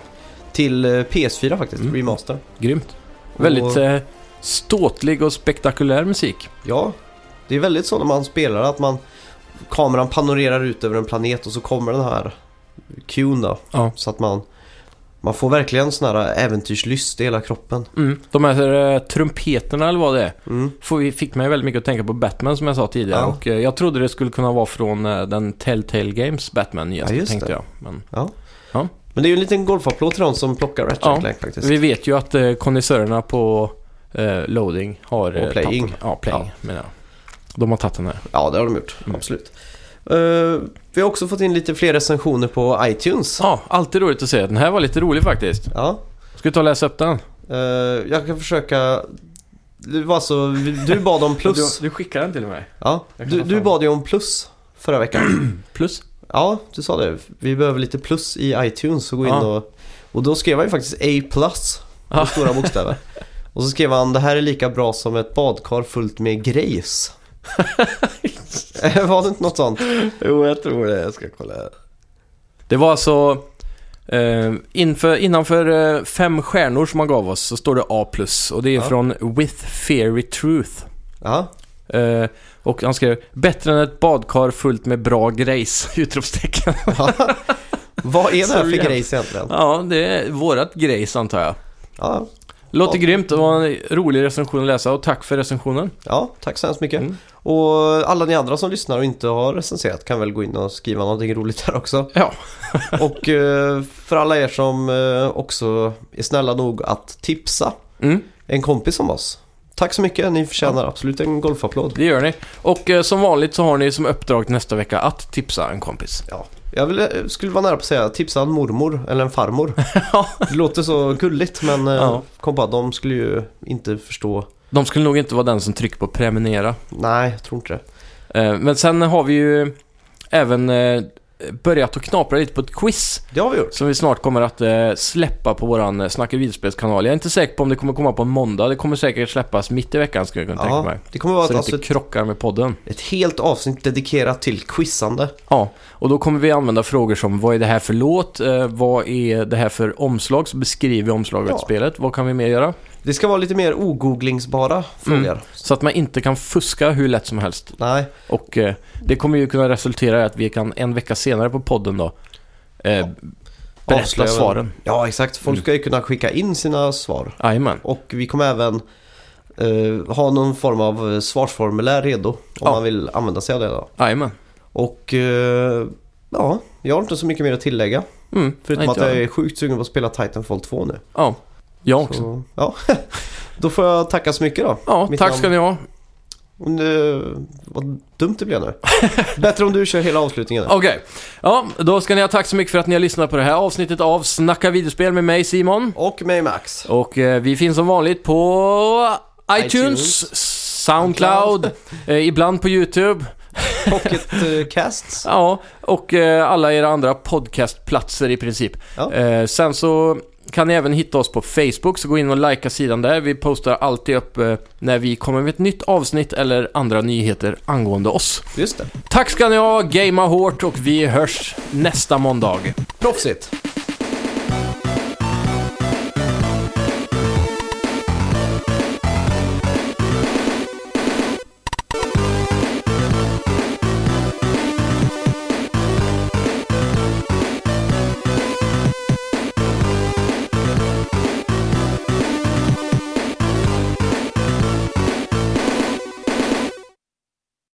[SPEAKER 1] till eh, PS4 faktiskt,
[SPEAKER 2] Mm.
[SPEAKER 1] remaster.
[SPEAKER 2] grymt.
[SPEAKER 1] Och-
[SPEAKER 2] Väldigt eh, ståtlig och spektakulär musik.
[SPEAKER 1] Ja, det är väldigt så när man spelar att man kameran panorerar ut över en planet och så kommer den här cuen då.
[SPEAKER 2] Ja.
[SPEAKER 1] Så att man, man får verkligen sån här äventyrslyst i hela kroppen.
[SPEAKER 2] Mm. De här eh, trumpeterna eller vad det är.
[SPEAKER 1] Mm.
[SPEAKER 2] fick mig väldigt mycket att tänka på Batman som jag sa tidigare.
[SPEAKER 1] Ja.
[SPEAKER 2] Och eh, jag trodde det skulle kunna vara från eh, den Telltale Games Batman nyaste,
[SPEAKER 1] Ja, just
[SPEAKER 2] tänkte
[SPEAKER 1] det.
[SPEAKER 2] jag. Men
[SPEAKER 1] Men det är ju en liten golfapplåd till de som plockar Ratchet
[SPEAKER 2] Ja,
[SPEAKER 1] Clank faktiskt.
[SPEAKER 2] vi vet ju att eh, konnässörerna på eh, loading har...
[SPEAKER 1] Och playing.
[SPEAKER 2] tappat- Ja, playing menar jag. De har tagit den här.
[SPEAKER 1] Ja, det har de gjort.
[SPEAKER 2] Mm.
[SPEAKER 1] Absolut. Eh, vi har också fått in lite fler recensioner på iTunes.
[SPEAKER 2] Ja, alltid roligt att se. Den här var lite rolig faktiskt.
[SPEAKER 1] Ja.
[SPEAKER 2] Ska vi ta och läsa upp den?
[SPEAKER 1] eh, jag kan försöka... Det var så, du bad om plus.
[SPEAKER 2] Du, du skickade den till mig.
[SPEAKER 1] Ja, du, du bad ju om plus förra veckan.
[SPEAKER 2] Plus?
[SPEAKER 1] Ja, du sa det. Vi behöver lite plus i iTunes och gå in
[SPEAKER 2] Ja.
[SPEAKER 1] och... Och då skrev han ju faktiskt A plus
[SPEAKER 2] Ja.
[SPEAKER 1] stora bokstäver. Och så skrev han det här är lika bra som ett badkar fullt med grejs. var det inte något sånt?
[SPEAKER 2] Jo, jag tror det. Jag ska kolla här. Det var alltså... Eh, inför, innanför eh, fem stjärnor som man gav oss så står det A+. Och det är
[SPEAKER 1] Ja.
[SPEAKER 2] från With Fairy Truth.
[SPEAKER 1] Ja,
[SPEAKER 2] Eh, och han skrev “Bättre än ett badkar fullt med bra grejs!” utropstecken.
[SPEAKER 1] vad är det här för grejs egentligen?
[SPEAKER 2] ja, det är vårat grejs antar jag.
[SPEAKER 1] Ja,
[SPEAKER 2] Låter
[SPEAKER 1] Ja.
[SPEAKER 2] grymt. Det var en rolig recension att läsa och tack för recensionen.
[SPEAKER 1] ja, tack så hemskt mycket.
[SPEAKER 2] Mm.
[SPEAKER 1] Och alla ni andra som lyssnar och inte har recenserat kan väl gå in och skriva någonting roligt här också.
[SPEAKER 2] Ja.
[SPEAKER 1] och eh, för alla er som eh, också är snälla nog att tipsa
[SPEAKER 2] Mm,
[SPEAKER 1] en kompis om oss. Tack så mycket, ni förtjänar absolut en golfapplåd.
[SPEAKER 2] det gör ni. Och eh, som vanligt så har ni som uppdrag nästa vecka att tipsa en kompis.
[SPEAKER 1] Ja, jag vill, skulle vara nära på att säga tipsa en mormor eller en farmor. Det låter så gulligt men
[SPEAKER 2] Ja.
[SPEAKER 1] kom på att de skulle ju inte förstå.
[SPEAKER 2] De skulle nog inte vara den som trycker på prenumerera.
[SPEAKER 1] Nej, jag tror inte det.
[SPEAKER 2] Eh, Men sen har vi ju även eh, börjat att knapra lite på ett quiz
[SPEAKER 1] Det har vi gjort.
[SPEAKER 2] som vi snart kommer att eh, släppa på våran eh, Snacka videospelskanal. Jag är inte säker på om det kommer komma på en måndag. Det kommer säkert släppas mitt i veckan skulle jag kunna tänka mig.
[SPEAKER 1] det kommer vara
[SPEAKER 2] Så
[SPEAKER 1] ett,
[SPEAKER 2] det inte krockar med podden.
[SPEAKER 1] ett helt avsnitt dedikerat till quizande.
[SPEAKER 2] Ja, och då kommer vi använda frågor som vad är det här för låt? Eh, vad är det här för omslag? Så beskriver vi omslaget
[SPEAKER 1] Ja.
[SPEAKER 2] till spelet. Vad kan vi mer göra?
[SPEAKER 1] Det ska vara lite mer ogooglingsbara frågor.
[SPEAKER 2] Mm. Så att man inte kan fuska hur lätt som helst.
[SPEAKER 1] Nej,
[SPEAKER 2] Och eh, det kommer ju kunna resultera i att vi kan en vecka senare på podden då eh, berätta
[SPEAKER 1] avslöja-
[SPEAKER 2] svaren.
[SPEAKER 1] Ja, exakt. Folk ska ju kunna skicka in sina svar.
[SPEAKER 2] Jajamän.
[SPEAKER 1] Och vi kommer även eh, ha någon form av eh, svarsformulär redo om
[SPEAKER 2] Ja.
[SPEAKER 1] man vill använda sig av det.
[SPEAKER 2] Jajamän.
[SPEAKER 1] Och eh, ja, jag har inte så mycket mer att tillägga.
[SPEAKER 2] Mm,
[SPEAKER 1] Förutom att jag är sjukt sugen på att spela Titanfall 2 nu.
[SPEAKER 2] Ja, jag också.
[SPEAKER 1] Så, ja. Då får jag tacka så mycket då.
[SPEAKER 2] Ja,
[SPEAKER 1] Mitt
[SPEAKER 2] tack
[SPEAKER 1] namn-
[SPEAKER 2] ska ni ha.
[SPEAKER 1] Det, vad dumt det blev nu. Bättre om du kör hela avslutningen.
[SPEAKER 2] Okej, ja, då ska ni ha tack så mycket för att ni har lyssnat på det här avsnittet av Snacka videospel med mig Simon.
[SPEAKER 1] Och mig Max.
[SPEAKER 2] Och eh, vi finns som vanligt på iTunes,
[SPEAKER 1] iTunes.
[SPEAKER 2] Soundcloud, eh, ibland på YouTube.
[SPEAKER 1] Pocket eh, Casts.
[SPEAKER 2] Ja, och eh, alla era andra podcastplatser i princip.
[SPEAKER 1] Ja.
[SPEAKER 2] Eh, sen så kan ni även hitta oss på Facebook, så gå in och likea sidan där. Vi postar alltid upp eh, när vi kommer med ett nytt avsnitt eller andra nyheter angående oss.
[SPEAKER 1] Just det.
[SPEAKER 2] Tack ska ni ha, gamea hårt och vi hörs nästa måndag.
[SPEAKER 1] Proffsigt.